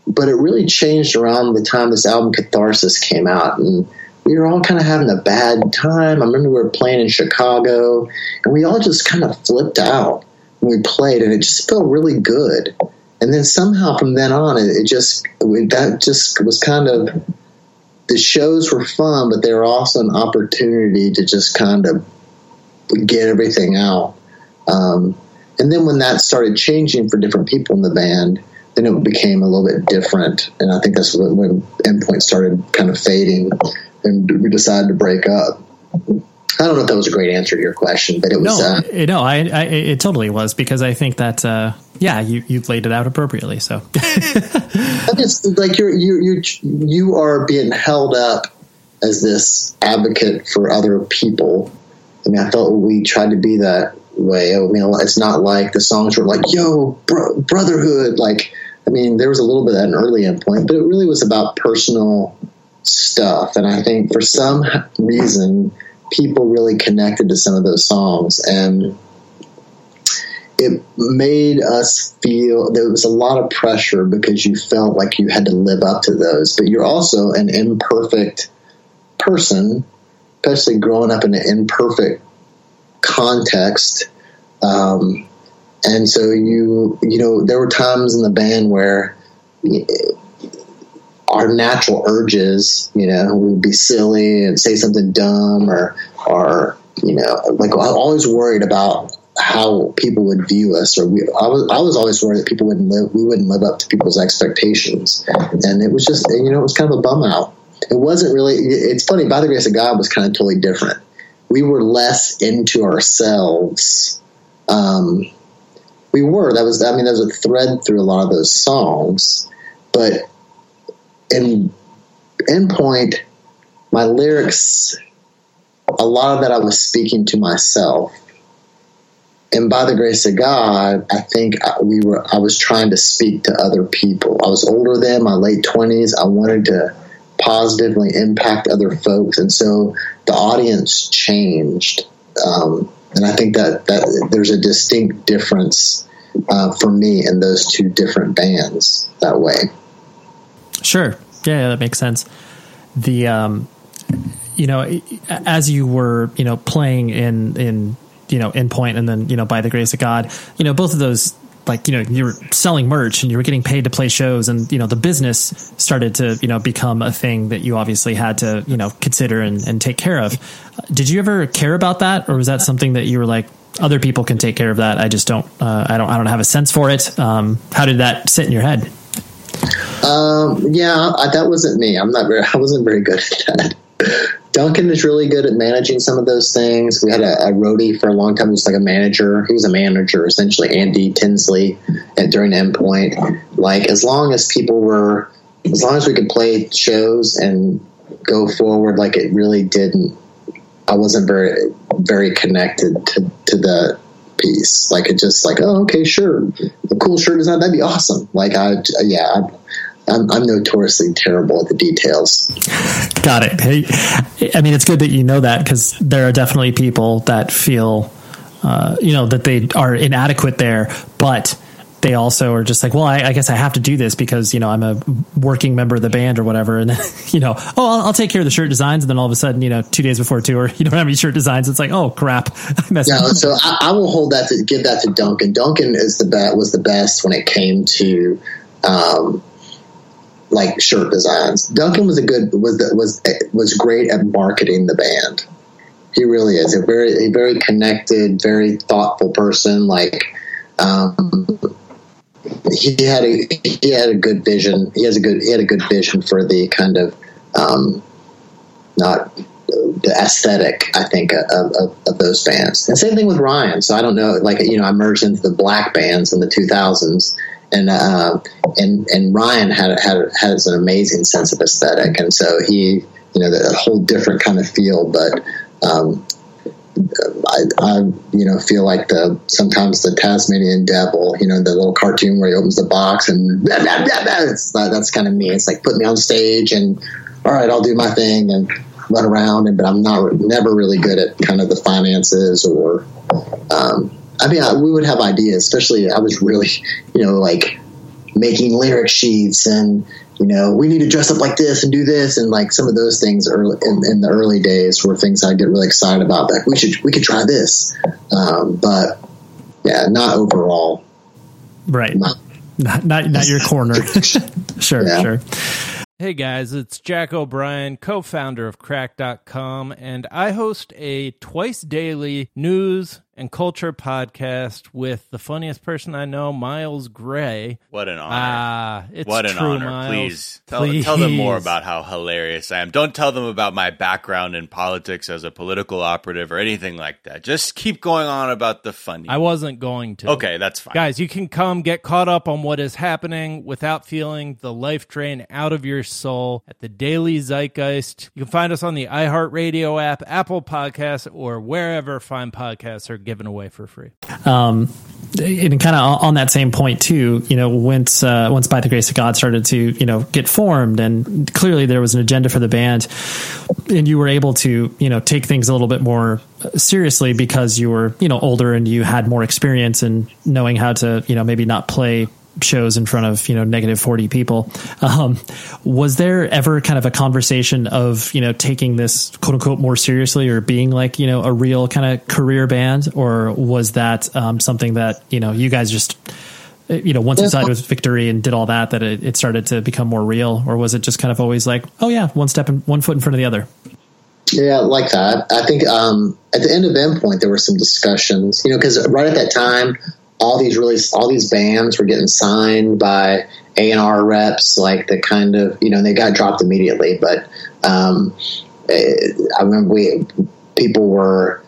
but it really changed around the time this album Catharsis came out, and we were all kind of having a bad time. I remember we were playing in Chicago, and we all just kind of flipped out when we played, and it just felt really good. And then somehow from then on, it, it just that just was kind of the shows were fun, but they were also an opportunity to just kind of get everything out. Um, and then when that started changing for different people in the band, then it became a little bit different. And I think that's when Endpoint started kind of fading and we decided to break up. I don't know if that was a great answer to your question, but it was. No, uh, no, I, I, it totally was because I think that, uh, yeah, you, you laid it out appropriately. So *laughs* it's like you're, you, you, you are being held up as this advocate for other people. I mean, I felt we tried to be that way. I mean, it's not like the songs were like, yo, bro- brotherhood. Like, I mean, there was a little bit at an early endpoint, but it really was about personal stuff. And I think for some reason, people really connected to some of those songs. And it made us feel there was a lot of pressure because you felt like you had to live up to those, but you're also an imperfect person, especially growing up in an imperfect context. Um, and so you, you know, there were times in the band where our natural urges, you know, we would be silly and say something dumb or, or, you know, like I'm always worried about how people would view us or we, I was, I was always worried that people wouldn't live, we wouldn't live up to people's expectations. And it was just, you know, it was kind of a bum out. It wasn't really, it's funny, by the grace of God was kind of totally different. We were less into ourselves. Um, we were, that was, I mean, there was a thread through a lot of those songs, but in endpoint, my lyrics, a lot of that I was speaking to myself. And by the grace of God, I think we were. I was trying to speak to other people. I was older then, my late twenties. I wanted to positively impact other folks, and so the audience changed. Um, and I think that that there's a distinct difference uh, for me in those two different bands that way. Sure. Yeah, that makes sense. The um, you know, as you were, you know, playing in in you know, in and then, you know, by the grace of God, you know, both of those like you know you were selling merch and you were getting paid to play shows and you know the business started to you know become a thing that you obviously had to you know consider and, and take care of did you ever care about that or was that something that you were like other people can take care of that i just don't uh, i don't i don't have a sense for it um, how did that sit in your head um, yeah, I, that wasn't me. I'm not very. I wasn't very good at that. Duncan is really good at managing some of those things. We had a, a roadie for a long time. Was like a manager. He was a manager, essentially. Andy Tinsley at during Endpoint. Like as long as people were, as long as we could play shows and go forward, like it really didn't. I wasn't very very connected to to the piece. Like it just like, oh, okay, sure, a cool shirt design, that'd be awesome. Like I, yeah, I'm, I'm notoriously terrible at the details. Got it. Hey, I mean, it's good that you know that because there are definitely people that feel, uh, you know, that they are inadequate there, but they also are just like, well, I, I, guess I have to do this because you know I'm a working member of the band or whatever, *laughs* and then you know, oh, I'll, I'll, take care of the shirt designs, and then all of a sudden, you know, two days before tour, *laughs* you don't have any shirt designs. It's like, oh crap, *laughs* yeah. So I, I, will hold that to give that to Duncan. Duncan is the best was the best when it came to. Um, like shirt designs. Duncan was a good was was was great at marketing the band. He really is a very a very connected, very thoughtful person. Like um, he had a he had a good vision. He has a good he had a good vision for the kind of um, not the aesthetic, I think, of, of, of, those bands. And same thing with Ryan. So I don't know, like you know, I merged into the black bands in the 2000s, and uh, and and Ryan had had has an amazing sense of aesthetic, and so he you know a whole different kind of feel. But um, I, I, you know feel like the sometimes the Tasmanian Devil, you know, the little cartoon where he opens the box and blah, blah, blah, that's that's kind of me. It's like put me on stage and all right, I'll do my thing and run around, and but I'm not never really good at kind of the finances or. Um, I mean, I, we would have ideas, especially I was really, *laughs* you know, like making lyric sheets and you know we need to dress up like this and do this and like some of those things early in, in the early days were things I get really excited about. Like we should we could try this, um, but yeah, not overall. Right. Not not, not, your corner. *laughs* *laughs* sure, yeah. sure. Hey guys, it's Jack O'Brien, co founder of Cracked.com, and I host a twice daily news and culture podcast with the funniest person I know, Miles Gray. What an honor. Ah, it's what an true, honor. Miles. Please tell, Please. tell them more about how hilarious I am. Don't tell them about my background in politics as a political operative or anything like that. Just keep going on about the funny. I wasn't going to. Okay, that's fine. Guys, you can come get caught up on what is happening without feeling the life drain out of your soul at the Daily Zeitgeist. You can find us on the iHeartRadio app, Apple Podcasts, or wherever fine podcasts are given away for free. Um, and kind of on that same point too, you know, once uh, once by the grace of God started to you know get formed, and clearly there was an agenda for the band, and you were able to you know take things a little bit more seriously because you were you know older and you had more experience in knowing how to you know maybe not play shows in front of you know negative 40 people. Um, was there ever kind of a conversation of you know taking this quote unquote more seriously or being like you know a real kind of career band? Or was that um, something that you know you guys just you know once you signed with victory and did all that that it, it started to become more real? Or was it just kind of always like oh yeah one step in one foot in front of the other? Yeah, like that. I think um, at the end of Endpoint, there were some discussions, you know, because right at that time, all these really all these bands were getting signed by A and R reps, like the kind of you know they got dropped immediately. But um, I remember we people were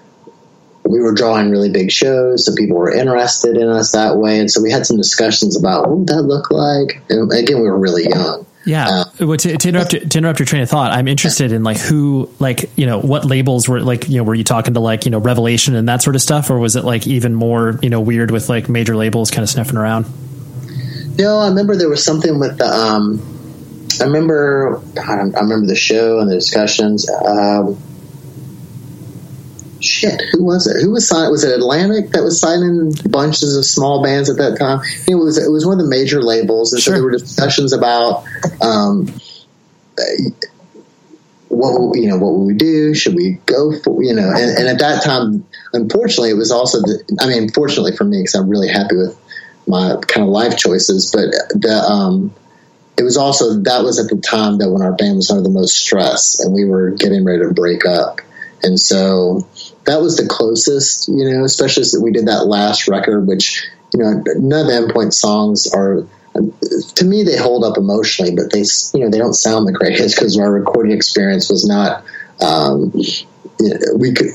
we were drawing really big shows, so people were interested in us that way, and so we had some discussions about what would that look like. And again, we were really young. Yeah. Uh, to, to, interrupt to interrupt your train of thought, I'm interested in like who like you know what labels were like you know were you talking to like you know Revelation and that sort of stuff, or was it like even more you know weird with like major labels kind of sniffing around? No, I remember there was something with the. Um, I remember I remember the show and the discussions. Um, shit, who was it? Who was signing? Was it Atlantic that was signing bunches of small bands at that time? It was. It was one of the major labels, and sure. so there were discussions about. Um, what you know, what would we do? Should we go for you know? And, and at that time, unfortunately, it was also. The, I mean, fortunately for me, because I'm really happy with my kind of life choices, but the um, it was also that was at the time that when our band was under the most stress and we were getting ready to break up, and so that was the closest, you know, especially as we did that last record, which, you know, none of the endpoint songs are, to me, they hold up emotionally, but they, you know, they don't sound the greatest because our recording experience was not, um, we could,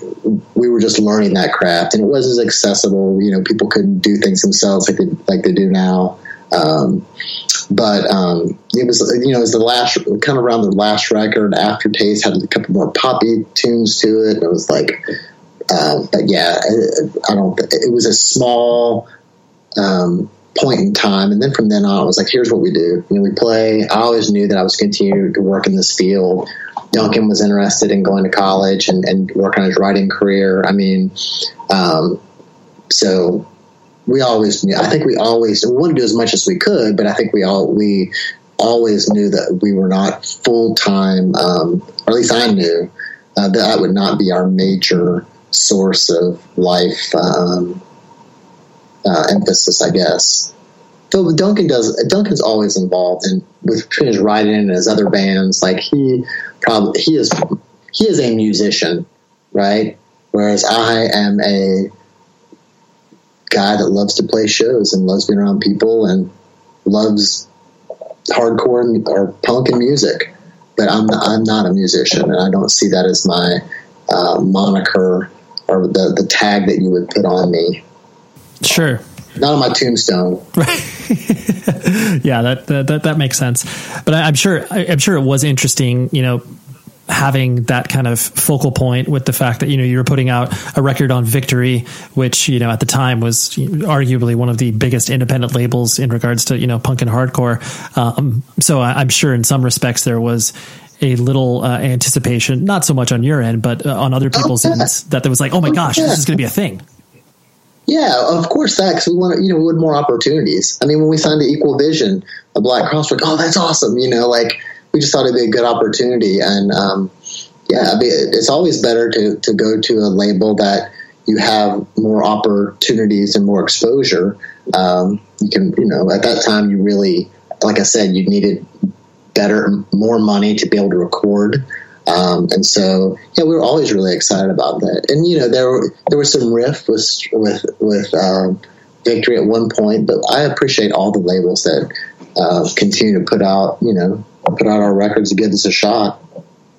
we were just learning that craft and it wasn't as accessible. You know, people couldn't do things themselves like they, like they do now. Um, but um, it was you know it was the last kind of around the last record. Aftertaste had a couple more poppy tunes to it. and It was like uh, but yeah, I, I, don't. It was a small um, point in time, and then from then on, I was like, "Here's what we do. You know, we play." I always knew that I was continuing to work in this field. Duncan was interested in going to college and, and work on his writing career. I mean, um, so we always knew. I think we always we wanted to do as much as we could, but I think we all we always knew that we were not full time, um, or at least I knew uh, that that would not be our major source of life um, uh, emphasis, I guess. Though Duncan does, Duncan's always involved in with his writing and his other bands. Like he probably he is he is a musician, right? Whereas I am a guy that loves to play shows and loves being around people and loves hardcore or punk and music. But I'm I'm not a musician, and I don't see that as my uh, moniker or the, the tag that you would put on me. Sure. Not on my tombstone. Right. *laughs* yeah, that, that, that makes sense. But I, am sure I, I'm sure it was interesting, you know, having that kind of focal point with the fact that you know you were putting out a record on Victory, which you know at the time was arguably one of the biggest independent labels in regards to you know punk and hardcore. Um, so I, am sure in some respects there was a little uh, anticipation, not so much on your end, but uh, on other people's oh, yeah. ends, that there was like, oh my gosh, yeah. this is going to be a thing. Yeah, of course that because we want you know we want more opportunities. I mean, when we signed to Equal Vision, a Black Cross, like, oh, that's awesome. You know, like we just thought it'd be a good opportunity, and um, yeah, I mean, it's always better to to go to a label that you have more opportunities and more exposure. Um, you can, you know, at that time you really, like I said, you needed better, more money to be able to record. Um, and so, yeah, we were always really excited about that. And you know, there were, there was some riff with with with um, Victory at one point, but I appreciate all the labels that uh, continue to put out, you know, put out our records to give us a shot.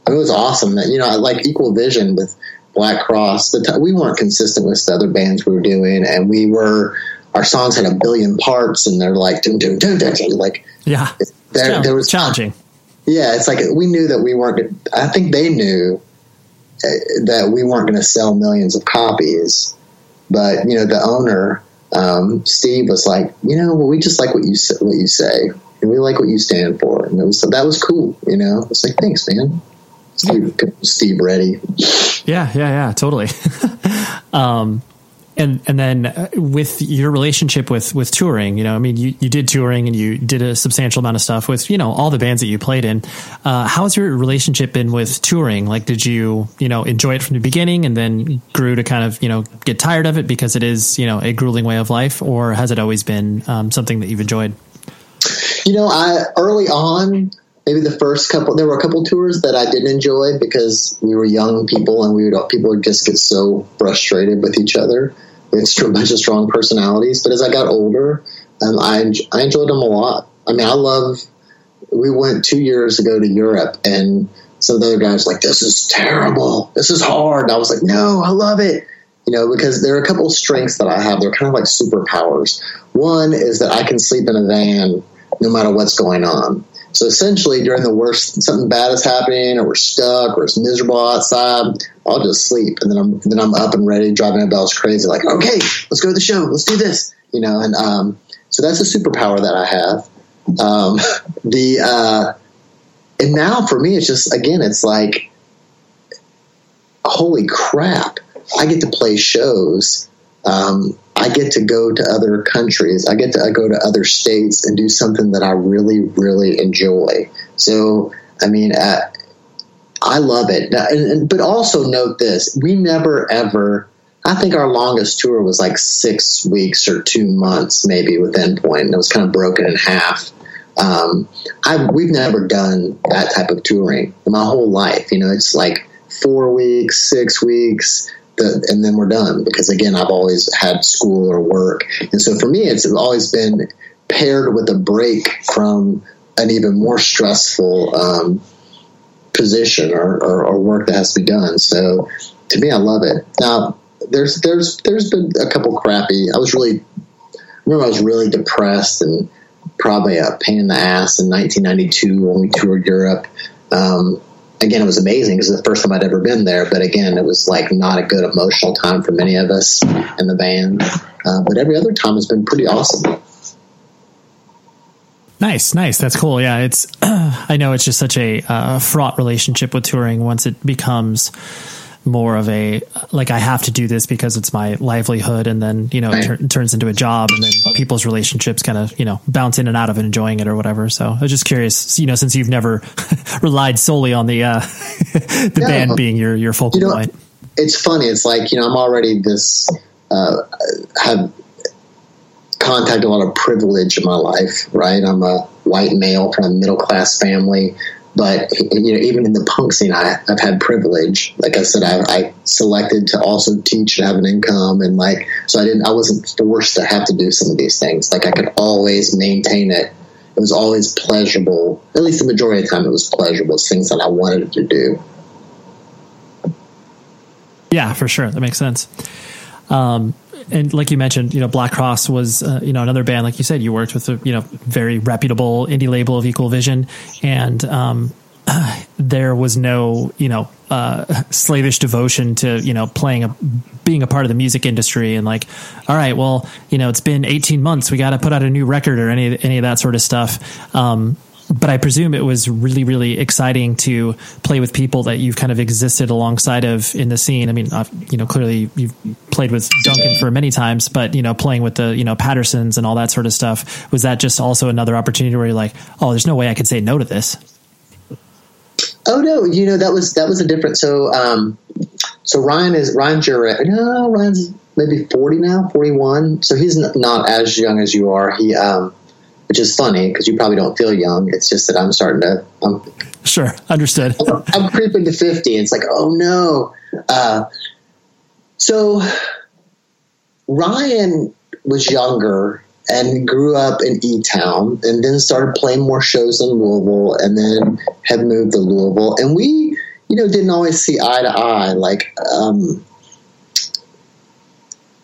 it was awesome that you know, I like Equal Vision with Black Cross. T- we weren't consistent with the other bands we were doing, and we were our songs had a billion parts, and they're like, dun, dun, dun, dun, like, yeah, there, there was challenging. Yeah, it's like we knew that we weren't. I think they knew uh, that we weren't going to sell millions of copies, but you know, the owner um, Steve was like, you know, well, we just like what you what you say, and we like what you stand for, and it was that was cool. You know, it's like thanks, man. Steve, Steve Reddy. Yeah, yeah, yeah, totally. *laughs* um, and and then uh, with your relationship with with touring, you know, I mean, you, you did touring and you did a substantial amount of stuff with you know all the bands that you played in. Uh, how's your relationship been with touring? Like, did you you know enjoy it from the beginning and then grew to kind of you know get tired of it because it is you know a grueling way of life, or has it always been um, something that you've enjoyed? You know, I early on maybe the first couple there were a couple tours that I didn't enjoy because we were young people and we would people would just get so frustrated with each other. It's a bunch of strong personalities. But as I got older, um, I I enjoyed them a lot. I mean, I love. We went two years ago to Europe, and some of the other guys like, "This is terrible. This is hard." And I was like, "No, I love it." You know, because there are a couple of strengths that I have. They're kind of like superpowers. One is that I can sleep in a van no matter what's going on. So essentially, during the worst, something bad is happening, or we're stuck, or it's miserable outside, I'll just sleep, and then I'm then I'm up and ready, driving a bells crazy, like, okay, let's go to the show, let's do this, you know. And um, so that's a superpower that I have. Um, *laughs* the uh, and now for me, it's just again, it's like, holy crap, I get to play shows. Um, I get to go to other countries. I get to go to other states and do something that I really, really enjoy. So, I mean, I love it. And, and, but also note this: we never ever. I think our longest tour was like six weeks or two months, maybe with Endpoint, and it was kind of broken in half. Um, I we've never done that type of touring in my whole life. You know, it's like four weeks, six weeks the, and then we're done because again I've always had school or work and so for me it's always been paired with a break from an even more stressful um, position or, or, or, work that has to be done so to me I love it now there's there's there's been a couple crappy I was really I remember I was really depressed and probably a pain in the ass in 1992 when we toured Europe um, again, it was amazing because the first time I'd ever been there. But again, it was like not a good emotional time for many of us in the band. Uh, but every other time has been pretty awesome. Nice, nice. That's cool. Yeah, it's. *clears throat* I know it's just such a uh, fraught relationship with touring once it becomes more of a like I have to do this because it's my livelihood, and then you know right. it turns into a job, and then people's relationships kind of you know bounce in and out of it, enjoying it or whatever. So I was just curious, you know, since you've never *laughs* relied solely on the uh, *laughs* the yeah. band being your your focal you know, point. It's funny. It's like you know I'm already this uh, have contacted a lot of privilege in my life. Right, I'm a white male from a middle class family but you know, even in the punk scene, I, have had privilege. Like I said, I, I, selected to also teach and have an income, and like so, I didn't. I wasn't forced to have to do some of these things. Like I could always maintain it. It was always pleasurable. At least the majority of the time, it was pleasurable. It's things that I wanted to do. Yeah, for sure, that makes sense. Um, and like you mentioned, you know, Black Cross was, uh, you know, another band, like you said, you worked with a, you know, very reputable indie label of Equal Vision. And, um, *sighs* there was no, you know, uh, slavish devotion to, you know, playing a, being a part of the music industry and like, all right, well, you know, it's been 18 months. We got to put out a new record or any, any of that sort of stuff. Um, but I presume it was really, really exciting to play with people that you've kind of existed alongside of in the scene. I mean, uh, you know, clearly you've played with Duncan for many times, but you know, playing with the you know Pattersons and all that sort of stuff was that just also another opportunity where you're like, oh, there's no way I could say no to this. Oh no, you know that was that was a different. So, um, so Ryan is Ryan Jarrett. No, Ryan's maybe forty now, forty one. So he's not as young as you are. He um, which is funny because you probably don't feel young. It's just that I'm starting to. I'm, sure, understood. I'm, I'm creeping to fifty. It's like, oh no. Uh, so Ryan was younger and grew up in E Town, and then started playing more shows in Louisville, and then had moved to Louisville, and we, you know, didn't always see eye to eye. Like, um,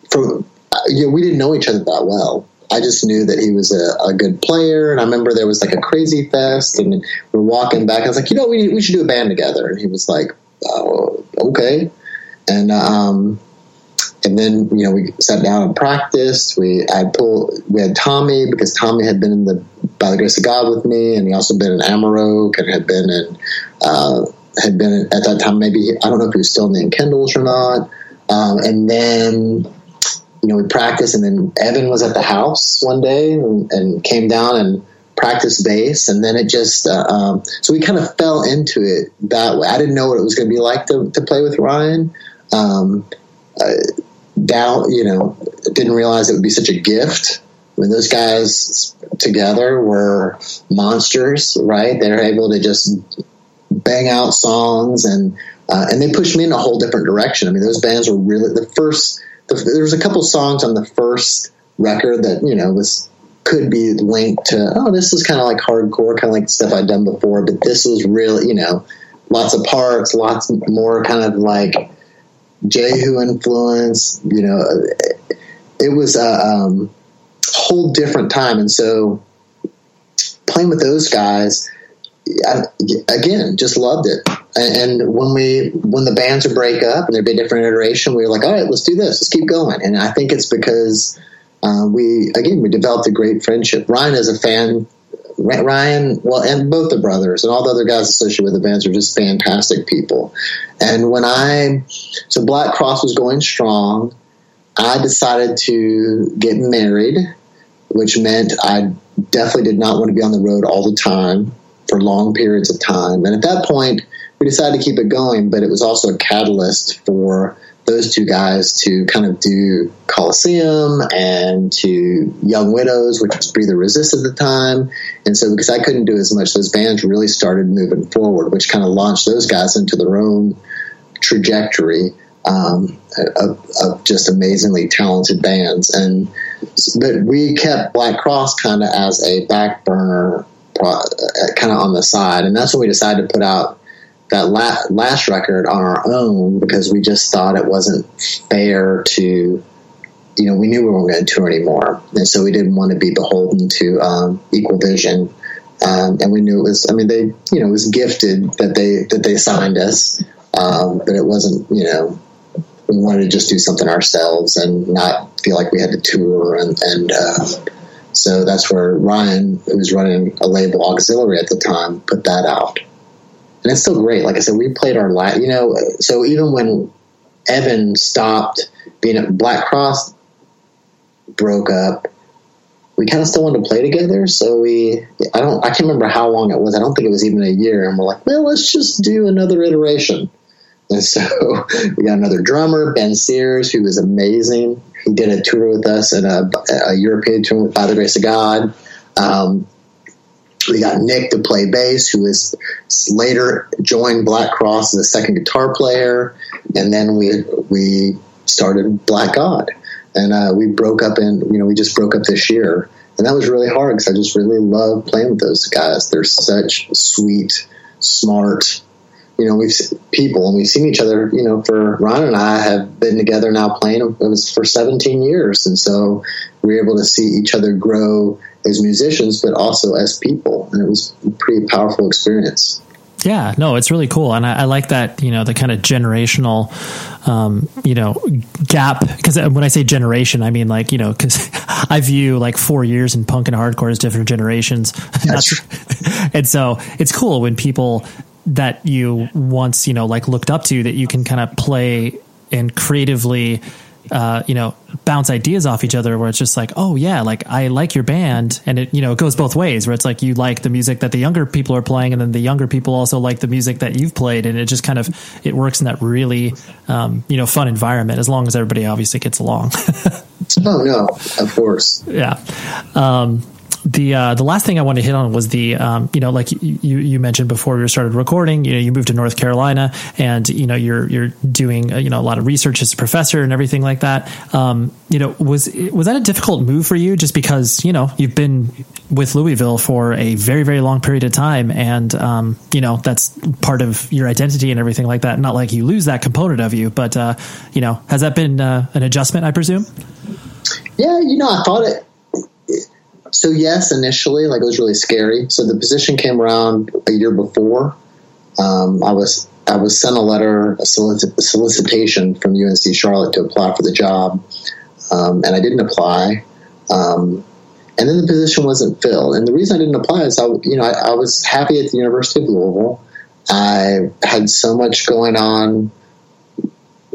from you know, we didn't know each other that well. I just knew that he was a, a, good player. And I remember there was like a crazy fest and we're walking back. I was like, you know, we, we should do a band together. And he was like, oh, okay. And, um, and then, you know, we sat down and practiced. We, I pulled, we had Tommy because Tommy had been in the, by the grace of God with me. And he also been in Amarok and had been in, uh, had been at that time, maybe, I don't know if he was still in Enkindels or not. Um, and then, you know, we practiced, and then Evan was at the house one day and, and came down and practiced bass, and then it just uh, um, so we kind of fell into it that way. I didn't know what it was going to be like to, to play with Ryan. Um, uh, you know, didn't realize it would be such a gift. I mean, those guys together were monsters, right? They're able to just bang out songs and uh, and they pushed me in a whole different direction. I mean, those bands were really the first there was a couple songs on the first record that you know was could be linked to oh this is kind of like hardcore kind of like stuff I'd done before but this was really you know lots of parts lots more kind of like Jehu influence you know it was a um, whole different time. And so playing with those guys I, again just loved it and when we when the bands would break up and there'd be a different iteration, we were like, all right, let's do this, let's keep going. And I think it's because uh, we again we developed a great friendship. Ryan is a fan. Ryan, well, and both the brothers and all the other guys associated with the bands are just fantastic people. And when I so Black Cross was going strong, I decided to get married, which meant I definitely did not want to be on the road all the time for long periods of time. And at that point, we decided to keep it going, but it was also a catalyst for those two guys to kind of do Coliseum and to Young Widows, which was Breather Resist at the time. And so, because I couldn't do as much, those bands really started moving forward, which kind of launched those guys into their own trajectory um, of, of, just amazingly talented bands. And but we kept Black Cross kind of as a back burner, kind of on the side, and that's when we decided to put out that la- last record on our own because we just thought it wasn't fair to, you know, we knew we weren't going to tour anymore, and so we didn't want to be beholden to um, Equal Vision. Um, and we knew it was. I mean, they, you know, it was gifted that they that they signed us, um, but it wasn't. You know, we wanted to just do something ourselves and not feel like we had to tour and and. Uh, so that's where Ryan, who was running a label auxiliary at the time, put that out and it's still great. Like I said, we played our last, you know, so even when Evan stopped being at Black Cross broke up, we kind of still wanted to play together. So we, I don't, I can't remember how long it was. I don't think it was even a year. And we're like, well, let's just do another iteration. And so *laughs* we got another drummer, Ben Sears, who was amazing. He did a tour with us and a, European tour with By the Grace of God. Um, we got Nick to play bass, who is later joined Black Cross as a second guitar player, and then we we started Black God, and uh, we broke up in you know we just broke up this year, and that was really hard because I just really love playing with those guys. They're such sweet, smart, you know, we've seen people and we've seen each other, you know, for Ron and I have been together now playing, it was for 17 years. And so we were able to see each other grow as musicians, but also as people. And it was a pretty powerful experience. Yeah, no, it's really cool, and I, I like that. You know, the kind of generational, um, you know, gap. Because when I say generation, I mean like you know, because *laughs* I view like four years in punk and hardcore as different generations. *laughs* *laughs* and so it's cool when people that you once you know like looked up to that you can kind of play and creatively uh, you know, bounce ideas off each other where it's just like, oh yeah, like I like your band, and it you know it goes both ways where it's like you like the music that the younger people are playing, and then the younger people also like the music that you've played, and it just kind of it works in that really um, you know fun environment as long as everybody obviously gets along. *laughs* oh no, of course, yeah. Um, the uh, the last thing I want to hit on was the um, you know like you you mentioned before we started recording you know you moved to North Carolina and you know you're you're doing uh, you know a lot of research as a professor and everything like that. Um, you know was was that a difficult move for you just because you know you've been with Louisville for a very very long period of time and um, you know that's part of your identity and everything like that. Not like you lose that component of you but uh, you know has that been uh, an adjustment I presume? Yeah you know I thought it so yes, initially, like it was really scary. So the position came around a year before. Um, I was I was sent a letter, a, a, solicitation from UNC Charlotte to apply for the job, um, and I didn't apply. Um, and then the position wasn't filled. And the reason I didn't apply is I, you know, I, I was happy at the University of Louisville. I had so much going on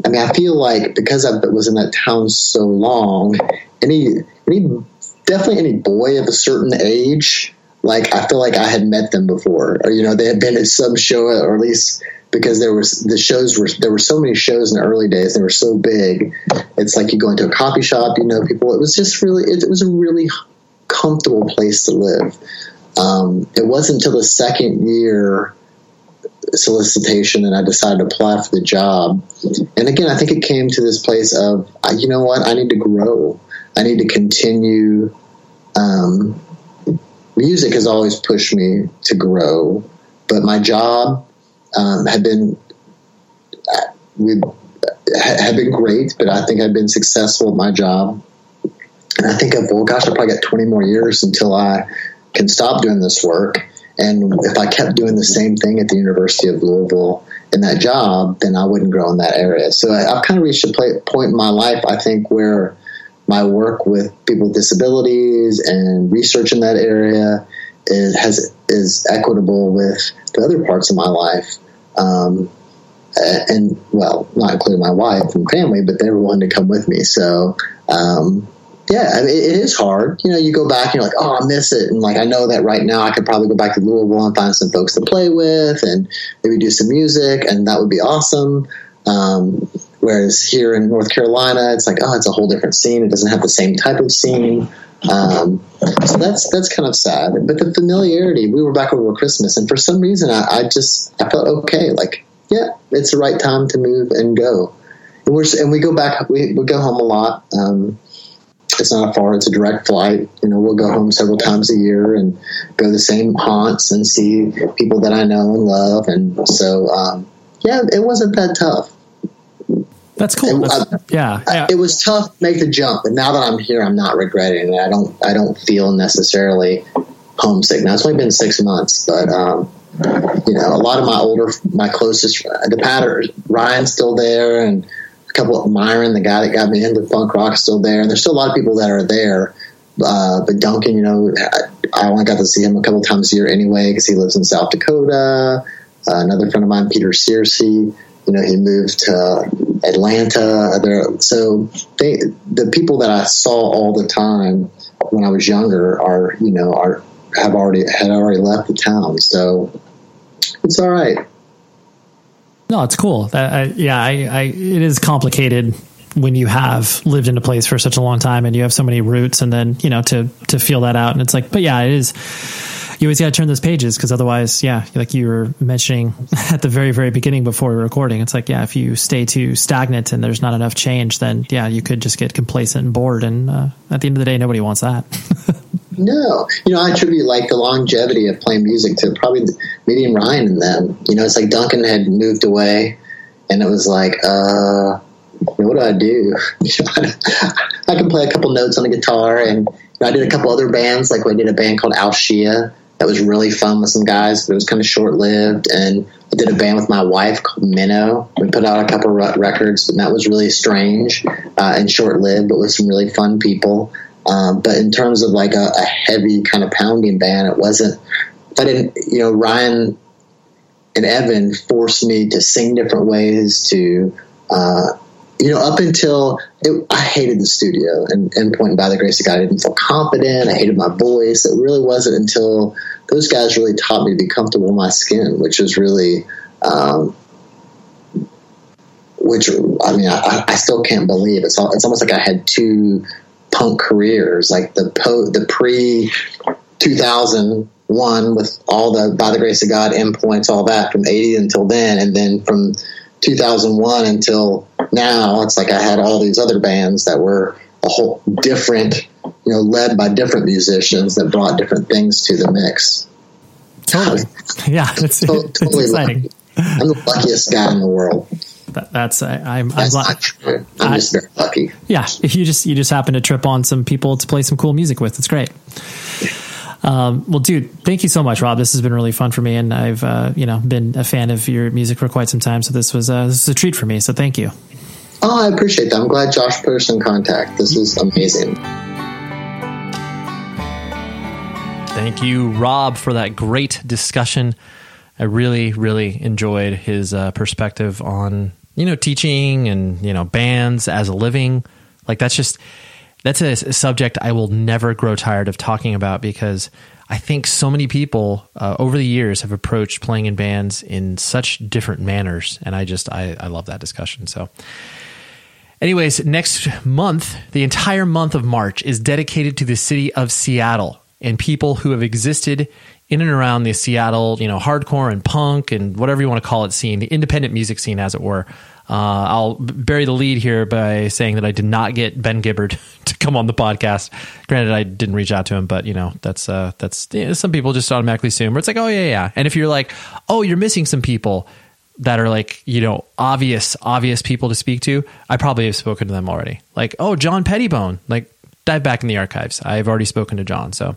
I mean, I feel like because I was in that town so long, any any definitely any boy of a certain age, like I feel like I had met them before, or you know, they had been at some show, or at least because there was the shows were there were so many shows in the early days. They were so big. It's like you go into a coffee shop, you know people. It was just really it, it was a really comfortable place to live. Um, it wasn't until the second year solicitation and I decided to apply for the job. And again, I think it came to this place of, you know what, I need to grow. I need to continue. Um, music has always pushed me to grow, but my job um, had been we had been great, but I think I've been successful at my job. And I think, of, well, gosh, I probably got 20 more years until I can stop doing this work. And if I kept doing the same thing at the University of Louisville in that job, then I wouldn't grow in that area. So I, have kind of reached a point in my life, I think, where my work with people with disabilities and research in that area is, has is equitable with the other parts of my life. Um, and well, not including my wife and family, but they were willing to come with me. So um, yeah, I mean, it is hard. You know, you go back and you're like, oh, I miss it. And like, I know that right now I could probably go back to Louisville and find some folks to play with and maybe do some music, and that would be awesome. Um, whereas here in North Carolina, it's like, oh, it's a whole different scene. It doesn't have the same type of scene. Um, so that's that's kind of sad. But the familiarity, we were back over Christmas, and for some reason, I, I just I felt okay. Like, yeah, it's the right time to move and go. And we're and we go back. We, we go home a lot. Um, it's not far. It's a direct flight. You know, we'll go home several times a year and go the same haunts and see people that I know and love. And so, um, yeah, it wasn't that tough. That's cool. That's, I, yeah, yeah, it was tough to make the jump, but now that I'm here, I'm not regretting it. I don't. I don't feel necessarily homesick. Now it's only been six months, but um, you know, a lot of my older, my closest, the pattern, Ryan's still there, and a couple of Myron, the guy that got me into punk rock, is still there, and there's still a lot of people that are there. Uh, but Duncan, you know, I, I only got to see him a couple times a year anyway because he lives in South Dakota. Uh, another friend of mine, Peter Searcy, you know, he moved to Atlanta. So they, the people that I saw all the time when I was younger are, you know, are have already had already left the town. So it's all right. No, it's cool. I, yeah, I, I, it is complicated when you have lived in a place for such a long time and you have so many roots, and then you know to to feel that out. And it's like, but yeah, it is. You always got to turn those pages because otherwise, yeah, like you were mentioning *laughs* at the very very beginning before we recording, it's like, yeah, if you stay too stagnant and there's not enough change, then yeah, you could just get complacent and bored. And uh, at the end of the day, nobody wants that. *laughs* No, you know, I attribute like the longevity of playing music to probably meeting Ryan and them. You know, it's like Duncan had moved away, and it was like, uh, what do I do? *laughs* I can play a couple notes on the guitar, and I did a couple other bands. Like I did a band called Al Shia that was really fun with some guys, but it was kind of short lived. And I did a band with my wife called Minnow. We put out a couple records, and that was really strange uh, and short lived, but with some really fun people. Um, but in terms of like a, a, heavy kind of pounding band, it wasn't. I didn't, you know, Ryan and Evan forced me to sing different ways. To, uh, you know, up until it, I hated the studio and, Endpoint by the grace of God, I didn't feel confident. I hated my voice. It really wasn't until those guys really taught me to be comfortable in my skin, which was really. Um, which I mean, I, I, still can't believe it's. All, it's almost like I had two punk careers, like the po- the pre 2001 with all the by the grace of God endpoints, all that from 80 until then, and then from 2001 until now, it's like I had all these other bands that were a whole different, you know, led by different musicians that brought different things to the mix. Totally, *laughs* yeah, it's, totally it's exciting. Lucky. I'm the luckiest guy in the world. That, that's I, am I'm, glad. I'm I, just very lucky. Yeah, if you just you just happen to trip on some people to play some cool music with, it's great. Um, well, dude, thank you so much, Rob. This has been really fun for me, and I've uh, you know been a fan of your music for quite some time. So this was uh, this is a treat for me. So thank you. Oh, I appreciate that. I'm glad Josh put us in contact. This is amazing. Thank you, Rob, for that great discussion. I really, really enjoyed his uh, perspective on you know, teaching and, you know, bands as a living. Like that's just, that's a, a subject I will never grow tired of talking about because I think so many people uh, over the years have approached playing in bands in such different manners. And I just, I, I love that discussion. So, anyways, next month, the entire month of March is dedicated to the city of Seattle and people who have existed in and around the Seattle, you know, hardcore and punk and whatever you want to call it scene, the independent music scene, as it were. Uh, I'll bury the lead here by saying that I did not get Ben Gibbard *laughs* to come on the podcast. Granted, I didn't reach out to him, but you know, that's uh, that's you know, some people just automatically assume. Where it's like, oh yeah, yeah. And if you're like, oh, you're missing some people that are like you know obvious obvious people to speak to, I probably have spoken to them already. Like, oh, John Pettibone, like dive back in the archives. I've already spoken to John. So,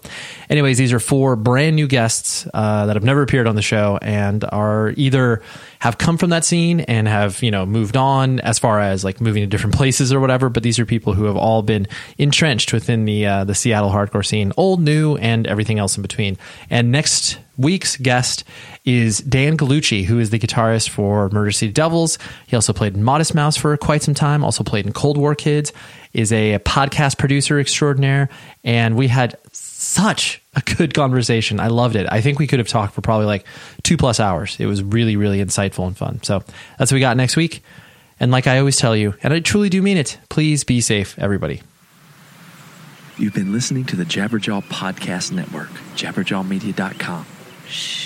anyways, these are four brand new guests uh, that have never appeared on the show and are either have come from that scene and have you know moved on as far as like moving to different *laughs* places or whatever. But these are people who have all been entrenched within the uh, the Seattle hardcore scene, old, new, and everything else in between. And next week's guest is Dan Gallucci, who is the guitarist for Murder City Devils. He also played in Modest Mouse for quite some time. Also played in Cold War Kids is a podcast producer extraordinaire, and we had such a good conversation. I loved it. I think we could have talked for probably like two plus hours. It was really, really insightful and fun. So that's what we got next week. And like I always tell you, and I truly do mean it, please be safe, everybody. You've been listening to the Jabberjaw Podcast Network, jabberjawmedia.com. Shh.